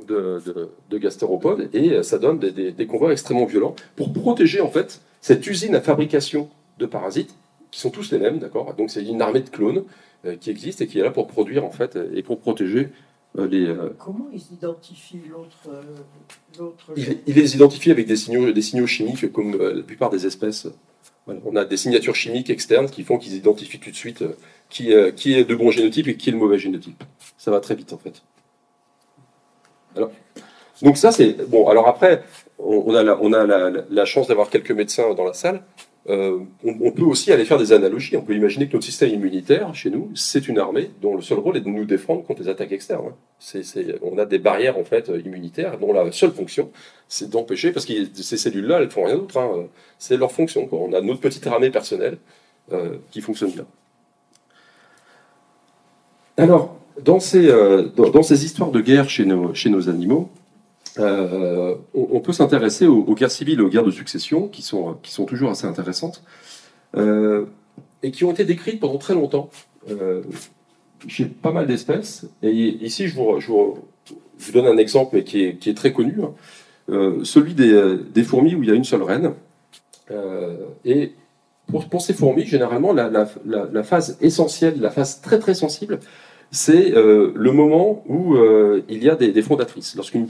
de, de, de gastéropodes et euh, ça donne des, des, des combats extrêmement violents pour protéger en fait cette usine à fabrication de parasites qui sont tous les mêmes, d'accord? Donc c'est une armée de clones euh, qui existe et qui est là pour produire en fait et pour protéger euh, les. euh, Comment ils identifient l'autre l'autre il, il les identifie avec des signaux, des signaux chimiques comme la plupart des espèces. Voilà. On a des signatures chimiques externes qui font qu'ils identifient tout de suite qui, qui est de bon génotype et qui est le mauvais génotype. Ça va très vite en fait. Alors, donc ça c'est bon. Alors après, on, a, la, on a la, chance d'avoir quelques médecins dans la salle. Euh, on, peut aussi aller faire des analogies. On peut imaginer que notre système immunitaire, chez nous, c'est une armée dont le seul rôle est de nous défendre contre les attaques externes. hein. On a des barrières en fait immunitaires dont la seule fonction, c'est d'empêcher, parce que ces cellules-là, elles font rien d'autre. hein. C'est leur fonction. On a notre petite armée personnelle euh, qui fonctionne bien. Alors, dans ces, euh, dans, ces histoires de guerre chez nos, chez nos animaux, euh, on, peut s'intéresser aux, guerres civiles aux guerres de succession, qui sont, qui sont toujours assez intéressantes, euh, et qui ont été décrites pendant très longtemps chez pas mal d'espèces. Et ici, je vous, je vous- donne un exemple, qui est, qui est très connu, celui des, des fourmis où il y a une seule reine. Et pour, pour ces fourmis, généralement, la, la- la- la phase essentielle, la phase très très sensible, c'est euh, le moment où euh, il y a des, fondatrices. Lorsqu'une,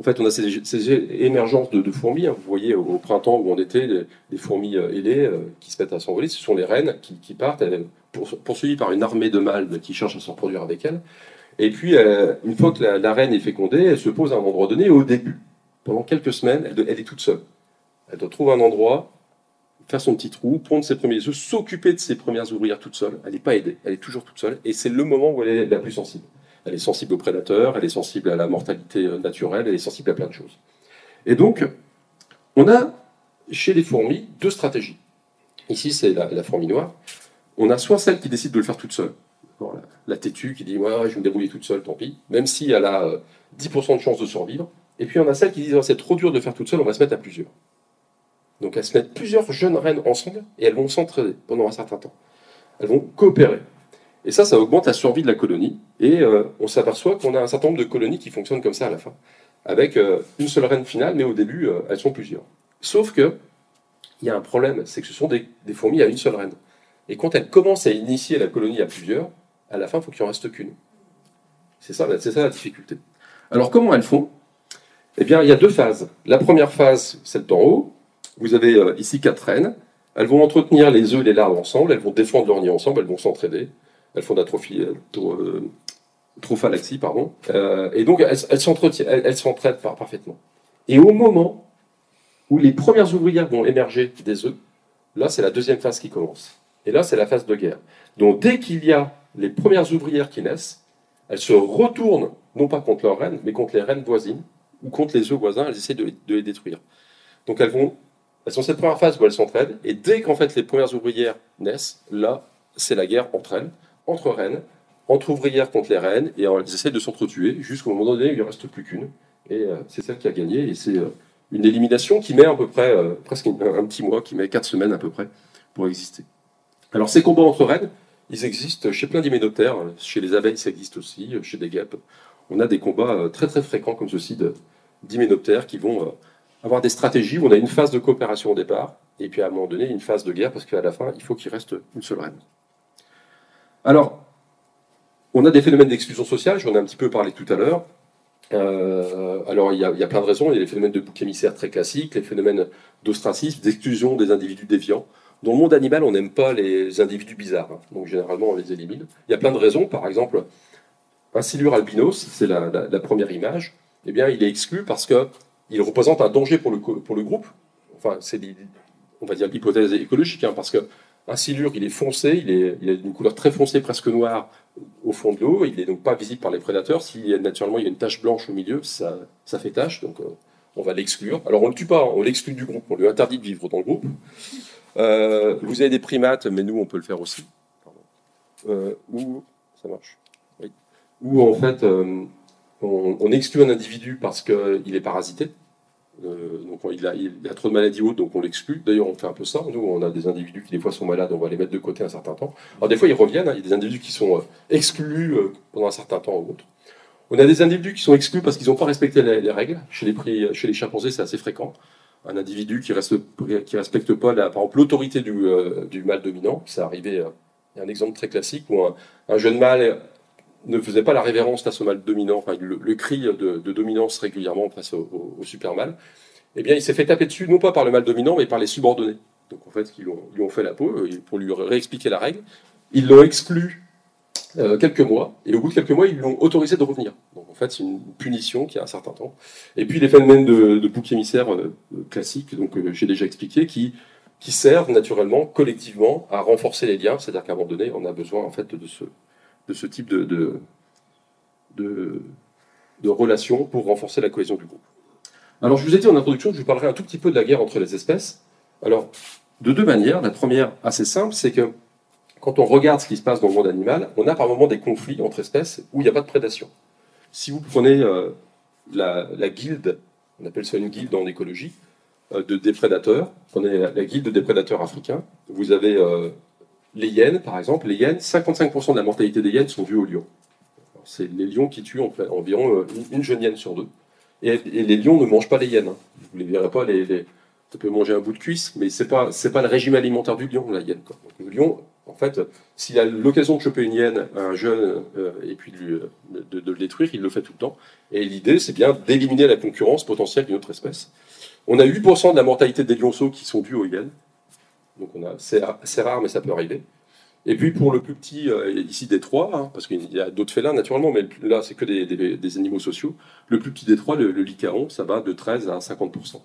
en fait, on a ces, ces émergences de, fourmis. hein. vous voyez au, printemps où on était, les, les fourmis euh, ailées qui se mettent à s'envoler, ce sont les reines qui, qui partent, pour- poursuivies par une armée de mâles qui cherchent à se reproduire avec elles. Et puis, une fois que la, reine est fécondée, elle se pose à un endroit donné, au début, pendant quelques semaines, elle, elle est toute seule. Elle doit trouver un endroit, faire son petit trou, pondre ses premiers œufs, s'occuper de ses premières ouvrières toute seule. Elle n'est pas aidée, elle est toujours toute seule, et c'est le moment où elle est la plus sensible. Elle est sensible aux prédateurs, elle est sensible à la mortalité euh, naturelle, elle est sensible à plein de choses. Et donc, on a chez les fourmis deux stratégies. Ici, c'est la, fourmi noire. On a soit celle qui décide de le faire toute seule, la, têtue qui dit ouais, je vais me débrouiller toute seule, tant pis, même si elle a euh, 10% de chance de survivre. Et puis on a celle qui dit Oh, c'est trop dur de faire toute seule, on va se mettre à plusieurs. Donc elles se mettent plusieurs jeunes reines ensemble et elles vont s'entraider pendant un certain temps. Elles vont coopérer. Et ça, ça augmente la survie de la colonie. Et euh, on s'aperçoit qu'on a un certain nombre de colonies qui fonctionnent comme ça à la fin, avec euh, une seule reine finale, mais au début, euh, elles sont plusieurs. Sauf que il y a un problème, c'est que ce sont des, fourmis à une seule reine. Et quand elles commencent à initier la colonie à plusieurs, à la fin, il faut qu'il en reste qu'une. C'est ça, c'est ça la difficulté. Alors comment elles font? Eh bien, il y a deux phases. La première phase, celle d'en haut. Vous avez euh, ici quatre reines. Elles vont entretenir les œufs et les larves ensemble. Elles vont défendre leur nid ensemble. Elles vont s'entraider. Elles font de la trophie, euh, euh, pardon. Et donc, elles elles s'entraident par- parfaitement. Et au moment où les premières ouvrières vont émerger des œufs, là, c'est la deuxième phase qui commence. Et là, c'est la phase de guerre. Donc, dès qu'il y a les premières ouvrières qui naissent, elles se retournent, non pas contre leurs reines, mais contre les reines voisines, ou contre les œufs voisins, elles essaient de, de les détruire. Donc elles vont, elles sont cette première phase où elles s'entraident, et dès qu'en fait les premières ouvrières naissent, là, c'est la guerre entre elles, entre reines, entre ouvrières contre les reines, et elles essaient de s'entretuer, jusqu'au moment donné où il ne reste plus qu'une. Et euh, c'est celle qui a gagné, et c'est euh, une élimination qui met à peu près, euh, presque un, petit mois, qui met quatre semaines à peu près, pour exister. Alors ces combats entre reines, ils existent chez plein d'hyménoptères, chez les abeilles ça existe aussi, chez des guêpes. On a des combats très très fréquents comme ceci d'hyménoptères qui vont avoir des stratégies où on a une phase de coopération au départ, et puis à un moment donné une phase de guerre, parce qu'à la fin, il faut qu'il reste une seule reine. Alors, on a des phénomènes d'exclusion sociale, j'en ai un petit peu parlé tout à l'heure. Euh, alors, il y, a, plein de raisons. Il y a les phénomènes de bouc émissaire très classiques, les phénomènes d'ostracisme, d'exclusion des individus déviants. Dans le monde animal, on n'aime pas les individus bizarres, hein. donc généralement on les élimine. Il y a plein de raisons, par exemple, un silure albinos, c'est la, la- première image, eh bien il est exclu parce qu'il représente un danger pour le, pour groupe. C'est on va dire l'hypothèse écologique, hein, parce que un silure, il est foncé, il, il a une couleur très foncée, presque noire au fond de l'eau, il n'est donc pas visible par les prédateurs. Si naturellement il y a une tache blanche au milieu, ça, fait tache, donc euh, on va l'exclure. Alors on ne le tue pas, hein, on l'exclut du groupe, on lui interdit de vivre dans le groupe. Euh, vous avez des primates, mais nous on peut le faire aussi. Euh, où ça marche. Où en fait on, exclut un individu parce qu'il est parasité. Euh, il a, trop de maladies hautes, donc on l'exclut. D'ailleurs, on fait un peu ça. Nous, on a des individus qui des fois sont malades, on va les mettre de côté un certain temps. Alors des fois, ils reviennent. hein. Il y a des individus qui sont euh, exclus euh, pendant un certain temps ou autre. On a des individus qui sont exclus parce qu'ils n'ont pas respecté les, les règles. Chez les, chimpanzés, c'est assez fréquent. Un individu qui qui respecte pas, par exemple, l'autorité du, mâle dominant. C'est arrivé. euh, il y a un exemple très classique où un jeune mâle ne faisait pas la révérence face au mâle dominant, enfin, le, cri de, dominance régulièrement face au, super mâle, eh bien, il s'est fait taper dessus, non pas par le mâle dominant, mais par les subordonnés. Donc, en fait, ils lui ont, fait la peau euh, pour lui réexpliquer la règle. Ils l'ont exclu euh, quelques mois, et au bout de quelques mois, ils l'ont autorisé de revenir. Donc, en fait, c'est une punition qui a un certain temps. Et puis, les phénomènes de, bouc émissaire euh, classiques, donc euh, j'ai déjà expliqué, qui, qui servent naturellement, collectivement, à renforcer les liens. C'est-à-dire qu'à un moment donné, on a besoin, en fait, de ce, de ce type de, de, de, relations pour renforcer la cohésion du groupe. Alors, je vous ai dit en introduction que je vous parlerai un tout petit peu de la guerre entre les espèces. Alors, de deux manières. La première, assez simple, c'est que quand on regarde ce qui se passe dans le monde animal, on a par moments des conflits entre espèces où il n'y a pas de prédation. Si vous prenez euh, la, la guilde, on appelle ça une guilde en écologie, euh, de, des prédateurs, prenez la, la guilde des prédateurs africains, vous avez euh, les hyènes, par exemple. Les hyènes, 55% de la mortalité des hyènes sont dues aux lions. C'est les lions qui tuent environ euh, une, une jeune hyène sur deux. Et, les lions ne mangent pas les hyènes. hein. Vous ne les verrez pas, les, les- ça peut manger un bout de cuisse, mais c'est pas c'est pas le régime alimentaire du lion, la hyène. le lion, en fait, s'il a l'occasion de choper une hyène, un jeune, euh, et puis euh, de le détruire, il le fait tout le temps. Et l'idée, c'est bien d'éliminer la concurrence potentielle d'une autre espèce. On a 8% de la mortalité des lionceaux qui sont dus aux hyènes. Donc on a, c'est, rare, mais ça peut arriver. Et puis pour le plus petit, euh, ici des trois, hein, parce qu'il y a d'autres félins naturellement, mais là c'est que des, animaux sociaux. Le plus petit des trois, le, le lycaon, ça va de 13 à 50%.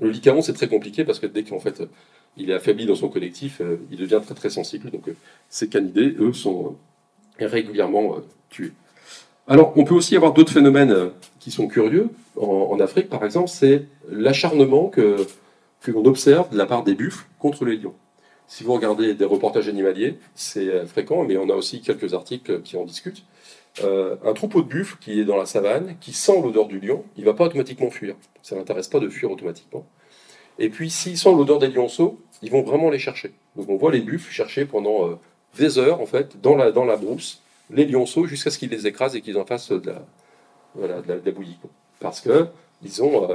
Le lycaon c'est très compliqué parce que dès qu'en fait il est affaibli dans son collectif, euh, il devient très très sensible. Donc euh, ces canidés, eux, sont euh, régulièrement euh, tués. Alors on peut aussi avoir d'autres phénomènes euh, qui sont curieux. En Afrique par exemple, c'est l'acharnement que, que l'on observe de la part des buffles contre les lions. Si vous regardez des reportages animaliers, c'est euh, fréquent, mais on a aussi quelques articles qui en discutent. Euh, un troupeau de buffles qui est dans la savane, qui sent l'odeur du lion, il ne va pas automatiquement fuir. Ça ne l'intéresse pas de fuir automatiquement. Et puis, s'il sent l'odeur des lionceaux, ils vont vraiment les chercher. Donc, on voit les buffles chercher pendant euh, des heures, en fait, dans la, dans la brousse, les lionceaux, jusqu'à ce qu'ils les écrasent et qu'ils en fassent de la, voilà, de la, bouillie. Parce que ils ont,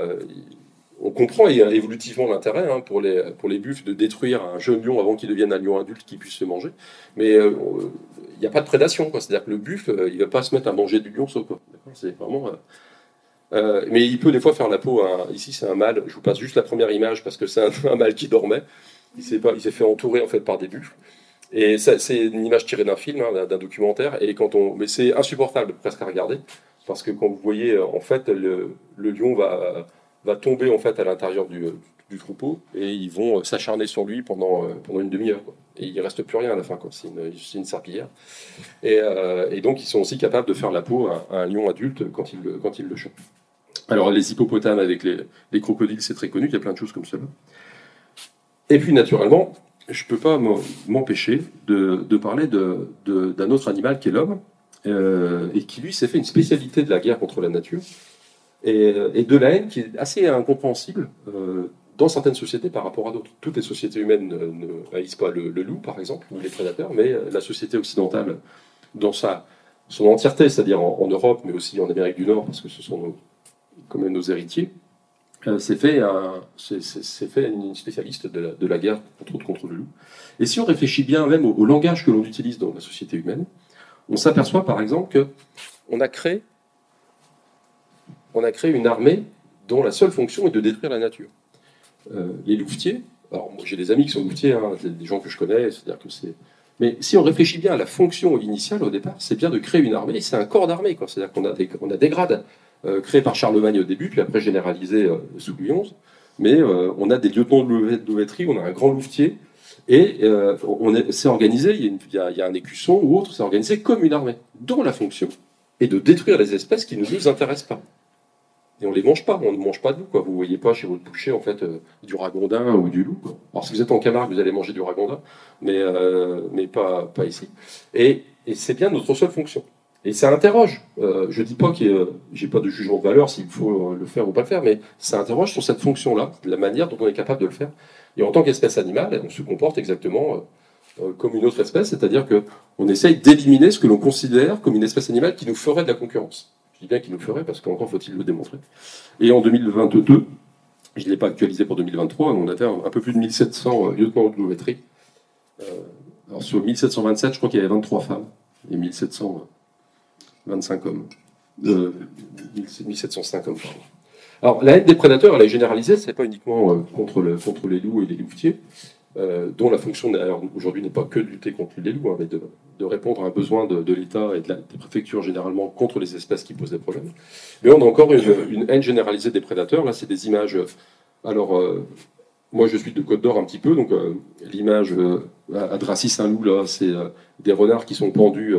on comprend évolutivement l'intérêt hein, pour, les, pour les de détruire un jeune lion avant qu'il devienne un lion adulte qui puisse se manger. Mais euh, il n'y a pas de prédation. C'est-à-dire que le buffle, euh, il ne va pas se mettre à manger du quoi. D'accord C'est vraiment. euh, mais il peut des fois faire la peau. ici, c'est un mâle. Je vous passe juste la première image parce que c'est un, mâle qui dormait. Il s'est fait entourer en fait par des buffles. Et c'est une image tirée d'un film, hein, d'un- documentaire. Et quand on, mais c'est insupportable presque à regarder parce que quand vous voyez, en fait, le lion va va tomber en fait à l'intérieur du, du troupeau et ils vont euh, s'acharner sur lui pendant, euh, pendant une demi-heure. Et il reste plus rien à la fin. C'est une, une serpillière. Et, euh, et donc ils sont aussi capables de faire la peau à, un lion adulte quand il, le- quand le chope. Alors les hippopotames avec les, les crocodiles, c'est très connu, il y a plein de choses comme cela. Et puis naturellement, je ne peux pas m'empêcher de, de parler de- de- d'un autre animal qui est l'homme, euh, et qui lui s'est fait une spécialité de la guerre contre la nature, et, et de la haine qui est assez incompréhensible euh, dans certaines sociétés par rapport à d'autres. Toutes les sociétés humaines ne, ne pas le, loup, par exemple, ou les prédateurs, mais euh, la société occidentale, dans sa, son entièreté, c'est-à-dire en, Europe, mais aussi en Amérique du Nord, parce que ce sont nos, quand même nos héritiers, euh, s'est fait, un- fait une spécialiste de la, de la guerre, entre autres contre le loup. Et si on réfléchit bien même au, au langage que l'on utilise dans la société humaine, on s'aperçoit par exemple que on a créé on a créé une armée dont la seule fonction est de détruire la nature. Euh, les louvetiers, alors moi, j'ai des amis qui sont louvetiers, hein, des, gens que je connais, c'est-à-dire que c'est. Mais si on réfléchit bien à la fonction initiale au départ, c'est bien de créer une armée, c'est un corps d'armée. C'est-à-dire qu'on a des, on grades euh, créés par Charlemagne au début, puis après généralisés euh, sous Louis XI, mais on a des lieutenants de louvet- de louveterie, on a un grand louvetier, et on est, c'est organisé, il y, a une- il y a- il y a un écusson ou autre, c'est organisé comme une armée, dont la fonction est de détruire les espèces qui ne nous intéressent pas. Et on les mange pas, on ne mange pas de loup. Quoi. Vous voyez pas chez votre boucher en fait euh, du ragondin ou du loup. Alors si vous êtes en Camargue, vous allez manger du ragondin, mais, euh, pas, ici. Et, c'est bien notre seule fonction. Et ça interroge. Euh, je dis pas que j'ai pas de jugement de valeur s'il faut le faire ou pas le faire, mais ça interroge sur cette fonction-là, la manière dont on est capable de le faire. Et en tant qu'espèce animale, on se comporte exactement comme une autre espèce, c'est-à-dire que on essaye d'éliminer ce que l'on considère comme une espèce animale qui nous ferait de la concurrence. Bien qu'il nous ferait parce qu'encore faut-il le démontrer. Et en 2022, je ne l'ai pas actualisé pour 2023, on avait un, peu plus de 1700 euh, lieutenants de louveterie. Euh, alors sur 1727, je crois qu'il y avait 23 femmes et 1725 hommes. Euh, 1705 hommes, pardon. Alors la haine des prédateurs, elle est généralisée, c'est pas uniquement euh, contre, contre les loups et les louvetiers, euh, dont la fonction aujourd'hui n'est pas que de lutter contre les loups, hein, mais de, répondre à un besoin de, l'État et de la, des préfectures généralement contre les espèces qui posent des problèmes. Mais on a encore une, haine généralisée des prédateurs. Là, c'est des images. euh, Alors, euh, moi, je suis de Côte d'Or un petit peu, donc l'image à, Dracy-Saint-Loup, là, c'est des renards qui sont pendus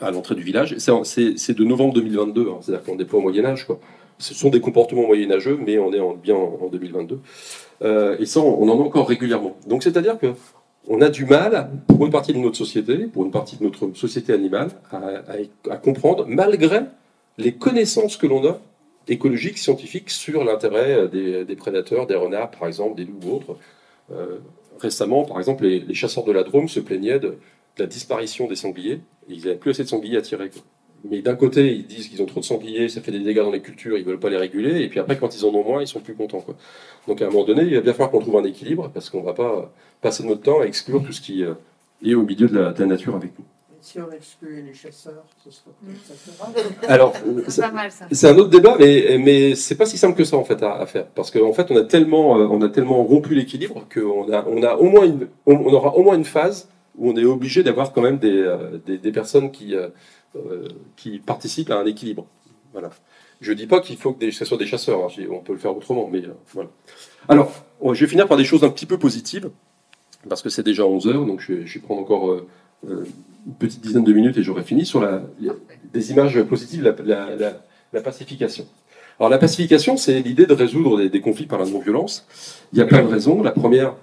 à l'entrée du village. C'est de novembre 2022, hein, c'est-à-dire qu'on n'est pas au Moyen-Âge, quoi. Ce sont des comportements moyenâgeux, mais on est en- bien en, en 2022. Euh, et ça, on, en a encore régulièrement. Donc, c'est-à-dire que on a du mal, pour une partie de notre société, pour une partie de notre société animale, à, comprendre, malgré les connaissances que l'on a, écologiques, scientifiques, sur l'intérêt des, prédateurs, des renards, par exemple, des loups ou autres. Euh, récemment, par exemple, les, chasseurs de la Drôme se plaignaient de, la disparition des sangliers. Ils n'avaient plus assez de sangliers à tirer. Mais d'un côté, ils disent qu'ils ont trop de sangliers, ça fait des dégâts dans les cultures, ils veulent pas les réguler. Et puis après, quand ils en ont moins, ils sont plus contents. Quoi. Donc à un moment donné, il va bien falloir qu'on trouve un équilibre, parce qu'on va pas passer notre temps à exclure tout ce qui euh, est au milieu de la, de la nature avec nous. Et si on excluait les chasseurs, ce serait Mm. peut-être ça Alors, C'est pas mal ça. C'est un autre débat, mais, mais c'est pas si simple que ça en fait à, à faire, parce qu'en fait on a tellement, euh, on a tellement rompu l'équilibre qu'on a, on a au moins une, on, aura au moins une phase où on est obligé d'avoir quand même des, euh, des, des personnes qui, euh, qui participent à un équilibre. Voilà. Je dis pas qu'il faut que ce soit des chasseurs, hein, on peut le faire autrement, mais euh, voilà. Alors, je vais finir par des choses un petit peu positives, parce que c'est déjà 11 heures, donc je, vais- prendre encore euh, une petite dizaine de minutes et j'aurai fini sur des images positives, la- la pacification. Alors la pacification, c'est l'idée de résoudre des, des conflits par la non-violence. Il y a plein de raisons. La première,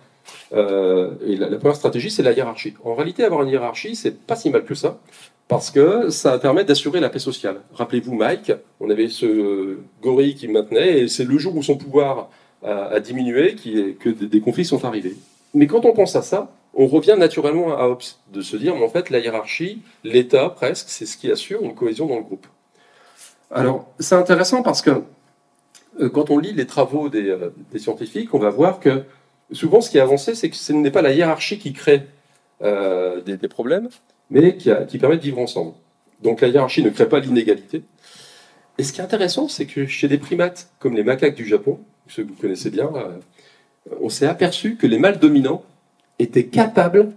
euh, la, première stratégie, c'est la hiérarchie. En réalité, avoir une hiérarchie, c'est pas si mal que ça, parce que ça permet d'assurer la paix sociale. Rappelez-vous Mike, on avait ce euh, gorille qui maintenait, et c'est le jour où son pouvoir a, diminué que des, conflits sont arrivés. Mais quand on pense à ça, on revient naturellement à Hobbes, de se dire, mais en fait, la hiérarchie, l'État presque, c'est ce qui assure une cohésion dans le groupe. Alors, c'est intéressant parce que euh, quand on lit les travaux des scientifiques, on va voir que souvent ce qui est avancé, c'est que ce n'est pas la hiérarchie qui crée euh, des, problèmes, mais qui, permet de vivre ensemble. Donc la hiérarchie ne crée pas l'inégalité. Et ce qui est intéressant, c'est que chez des primates comme les macaques du Japon, ceux que vous connaissez bien, euh, on s'est aperçu que les mâles dominants étaient capables,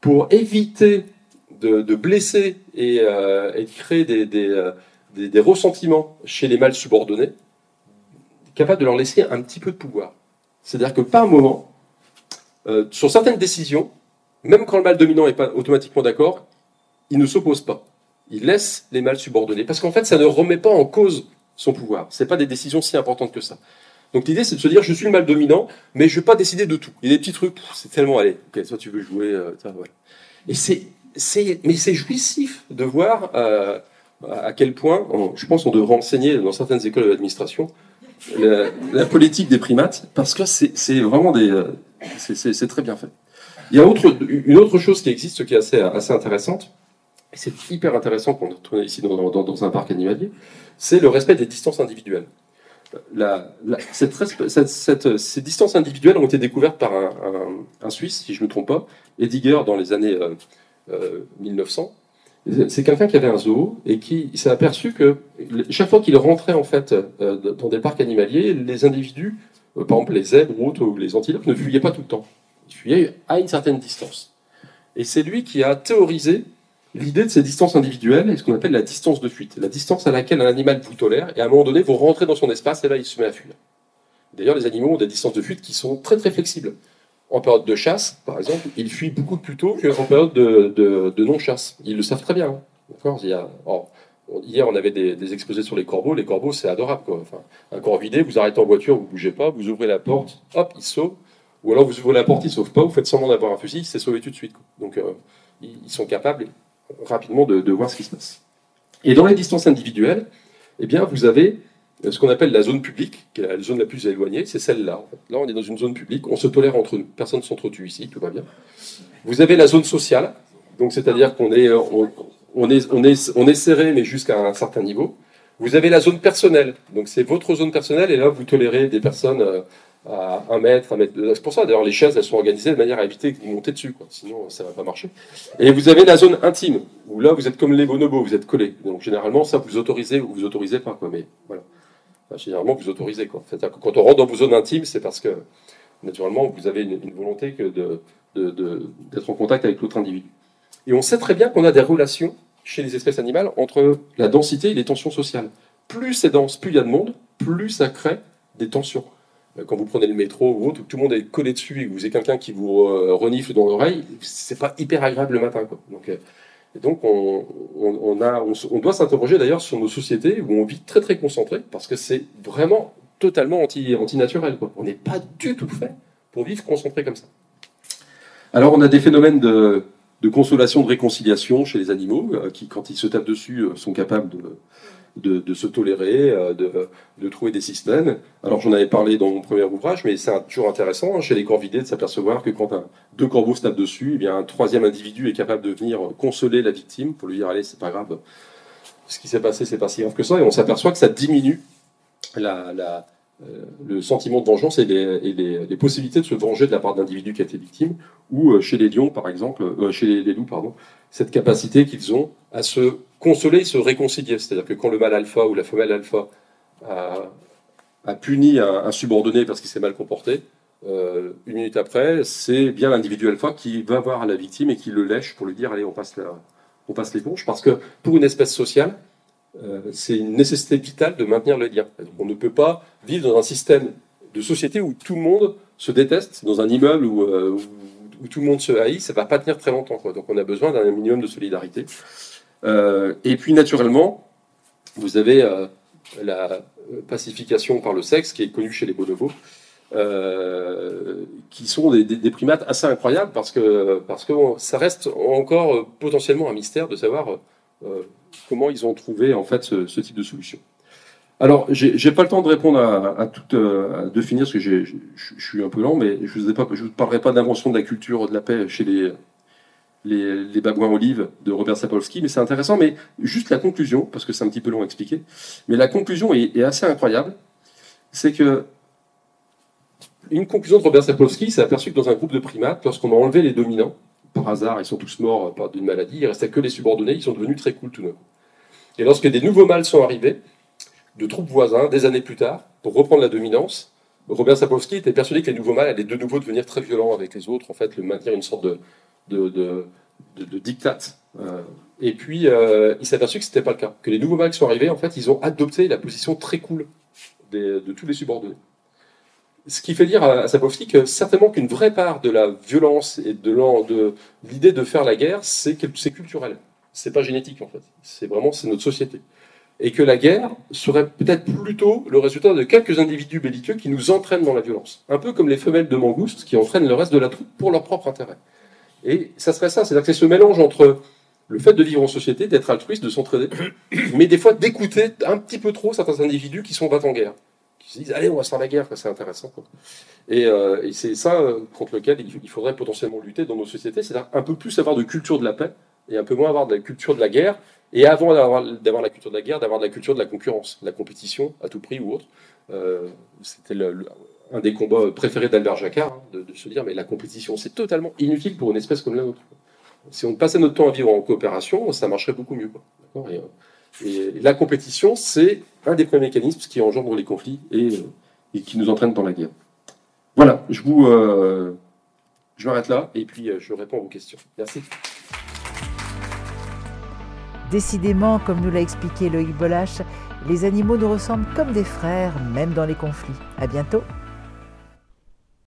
pour éviter de, blesser et, euh, et de créer des ressentiments chez les mâles subordonnés, capables de leur laisser un petit peu de pouvoir. C'est-à-dire que par moment, euh, sur certaines décisions, même quand le mâle dominant n'est pas automatiquement d'accord, il ne s'oppose pas. Il laisse les mâles subordonnés. Parce qu'en fait, ça ne remet pas en cause son pouvoir. Ce pas des décisions si importantes que ça. Donc l'idée, c'est de se dire, je suis le mâle dominant, mais je ne vais pas décider de tout. Il y a des petits trucs, c'est tellement, allez, ok, toi tu veux jouer, euh, tiens, voilà. Et c'est, mais c'est jouissif de voir euh, à quel point, je pense qu'on devrait enseigner dans certaines écoles d'administration la, politique des primates, parce que c'est, vraiment des, euh, c'est, très bien fait. Il y a autre, une autre chose qui existe qui est assez, intéressante, et c'est hyper intéressant qu'on on est ici dans, un parc animalier, c'est le respect des distances individuelles. Ces distances individuelles ont été découvertes par un, Suisse, si je ne me trompe pas, Ediger, dans les années euh, euh, 1900. C'est quelqu'un qui avait un zoo et qui s'est aperçu que chaque fois qu'il rentrait en fait euh, dans des parcs animaliers, les individus, euh, par exemple les zèbres ou les antilopes, ne fuyaient pas tout le temps. Ils fuyaient à une certaine distance. Et c'est lui qui a théorisé l'idée de ces distances individuelles et ce qu'on appelle la distance de fuite, la distance à laquelle un animal vous tolère, et à un moment donné, vous rentrez dans son espace et là, il se met à fuir. D'ailleurs, les animaux ont des distances de fuite qui sont très très flexibles. En période de chasse, par exemple, ils fuient beaucoup plus tôt qu'en période de, non-chasse. Ils le savent très bien. hein. Hier, on avait des, exposés sur les corbeaux. Les corbeaux, c'est adorable. Un corvidé, vous arrêtez en voiture, vous bougez pas, vous ouvrez la porte, hop, il sauve. Ou alors vous ouvrez la porte, il sauve pas, vous faites semblant d'avoir un fusil, il s'est sauvé tout de suite. Donc, euh, ils sont capables rapidement de, de voir ce qui se passe. Et dans les distances individuelles, eh bien, vous avez ce qu'on appelle la zone publique, qui est la zone la plus éloignée, c'est celle-là. Là, on est dans une zone publique, on se tolère entre nous, personne ne s'entretue ici, tout va bien. Vous avez la zone sociale, donc c'est-à-dire qu'on est, euh, on, est, on est, serré, mais jusqu'à un certain niveau. Vous avez la zone personnelle, donc c'est votre zone personnelle, et là, vous tolérez des personnes euh, à un mètre, un mètre. C'est pour ça, d'ailleurs, les chaises, elles sont organisées de manière à éviter vous montez dessus, quoi. sinon ça va pas marcher. Et vous avez la zone intime, où là, vous êtes comme les bonobos, vous êtes collés. Donc généralement, ça, vous autorisez ou vous autorisez pas, quoi. Mais voilà. Généralement, vous autorisez, quoi. Que quand on rentre dans vos zones intimes, c'est parce que, naturellement, vous avez une, volonté que de, d'être en contact avec l'autre individu. Et on sait très bien qu'on a des relations chez les espèces animales entre la densité et les tensions sociales. Plus c'est dense, plus il y a de monde, plus ça crée des tensions. Euh, Quand vous prenez le métro ou autre, tout le monde est collé dessus et que vous avez quelqu'un qui vous euh, renifle dans l'oreille, c'est pas hyper agréable le matin. Quoi. Donc, euh, et donc on, doit s'interroger d'ailleurs sur nos sociétés où on vit très très concentré parce que c'est vraiment totalement anti, anti-naturel. On n'est pas du tout fait pour vivre concentré comme ça. Alors on a des phénomènes de, de consolation, de réconciliation chez les animaux euh, qui, quand ils se tapent dessus, euh, sont capables de, de, se tolérer, euh, de, de trouver des systèmes. Alors j'en avais parlé dans mon premier ouvrage, mais c'est toujours intéressant hein, chez les corvidés de s'apercevoir que quand deux corbeaux se tapent dessus, eh bien, un troisième individu est capable de venir consoler la victime pour lui dire allez c'est pas grave, ce qui s'est passé c'est pas si grave que ça, et on s'aperçoit que ça diminue la, euh, le sentiment de vengeance et, les, possibilités de se venger de la part d'individus qui a été victime, ou euh, chez les lions par exemple, chez les loups pardon, cette capacité qu'ils ont à se consoler et se réconcilier. C'est-à-dire que quand le mâle alpha ou la femelle alpha a, a puni un, subordonné parce qu'il s'est mal comporté, euh, une minute après, c'est bien l'individu alpha qui va voir la victime et qui le lèche pour lui dire allez, on passe, la, on passe l'éponge. Parce que pour une espèce sociale, euh, c'est une nécessité vitale de maintenir le lien. Donc, on ne peut pas vivre dans un système de société où tout le monde se déteste, dans un immeuble où, euh, où, où tout le monde se haït, ça ne va pas tenir très longtemps. Quoi. Donc on a besoin d'un minimum de solidarité. Euh, et puis naturellement, vous avez euh, la pacification par le sexe qui est connue chez les bonobos. Euh, qui sont des, primates assez incroyables parce que, parce que ça reste encore potentiellement un mystère de savoir comment ils ont trouvé en fait ce, type de solution. Alors, j'ai pas le temps de répondre à, à tout, euh, de finir parce que je suis un peu lent, mais je vous, vous parlerai pas d'invention de la culture de la paix chez les, les, les babouins olives de Robert Sapolsky, mais c'est intéressant. Mais juste la conclusion, parce que c'est un petit peu long à expliquer, mais la conclusion est, assez incroyable. C'est que une conclusion de Robert Sapolsky s'est aperçu que dans un groupe de primates, lorsqu'on a enlevé les dominants, par hasard, ils sont tous morts d'une maladie, il restait que les subordonnés, ils sont devenus très cool tout d'un coup. Et lorsque des nouveaux mâles sont arrivés, de troupes voisins, des années plus tard, pour reprendre la dominance, Robert Sapolsky était persuadé que les nouveaux mâles allaient de nouveau devenir très violents avec les autres, en fait, le maintenir une sorte de, de, de, de. Euh, et puis, euh, il s'est aperçu que ce n'était pas le cas. Que les nouveaux qui sont arrivés, en fait, ils ont adopté la position très cool des, de tous les subordonnés. Ce qui fait dire à Sapolsky que certainement qu'une vraie part de la violence et de l'idée de, faire la guerre, c'est culturel. C'est pas génétique, en fait. C'est vraiment, notre société et que la guerre serait peut-être plutôt le résultat de quelques individus belliqueux qui nous entraînent dans la violence. Un peu comme les femelles de mangouste qui entraînent le reste de la troupe pour leur propre intérêt. Et ça serait ça, c'est-à-dire que c'est ce mélange entre le fait de vivre en société, d'être altruiste, de s'entraider, mais des fois d'écouter un petit peu trop certains individus qui sont en guerre, qui se disent allez on va se faire la guerre, c'est intéressant. Euh, et c'est ça euh, contre lequel il faudrait potentiellement lutter dans nos sociétés, c'est-à-dire un peu plus avoir de culture de la paix et un peu moins avoir de la culture de la guerre, et avant d'avoir la culture de la guerre, d'avoir de la culture de la concurrence, la compétition à tout prix ou autre. Euh, C'était un des combats préférés d'Albert Jacquard, hein, de, se dire mais la compétition c'est totalement inutile pour une espèce comme la nôtre. Si on passait notre temps à vivre en coopération, ça marcherait beaucoup mieux. Euh, la compétition, c'est un des premiers mécanismes qui engendre les conflits et, euh, qui nous entraîne dans la guerre. Voilà, je vous, euh, je m'arrête là et puis je réponds à vos questions. Merci. Décidément, comme nous l'a expliqué Loïc Bolache, les animaux nous ressemblent comme des frères, même dans les conflits. À bientôt!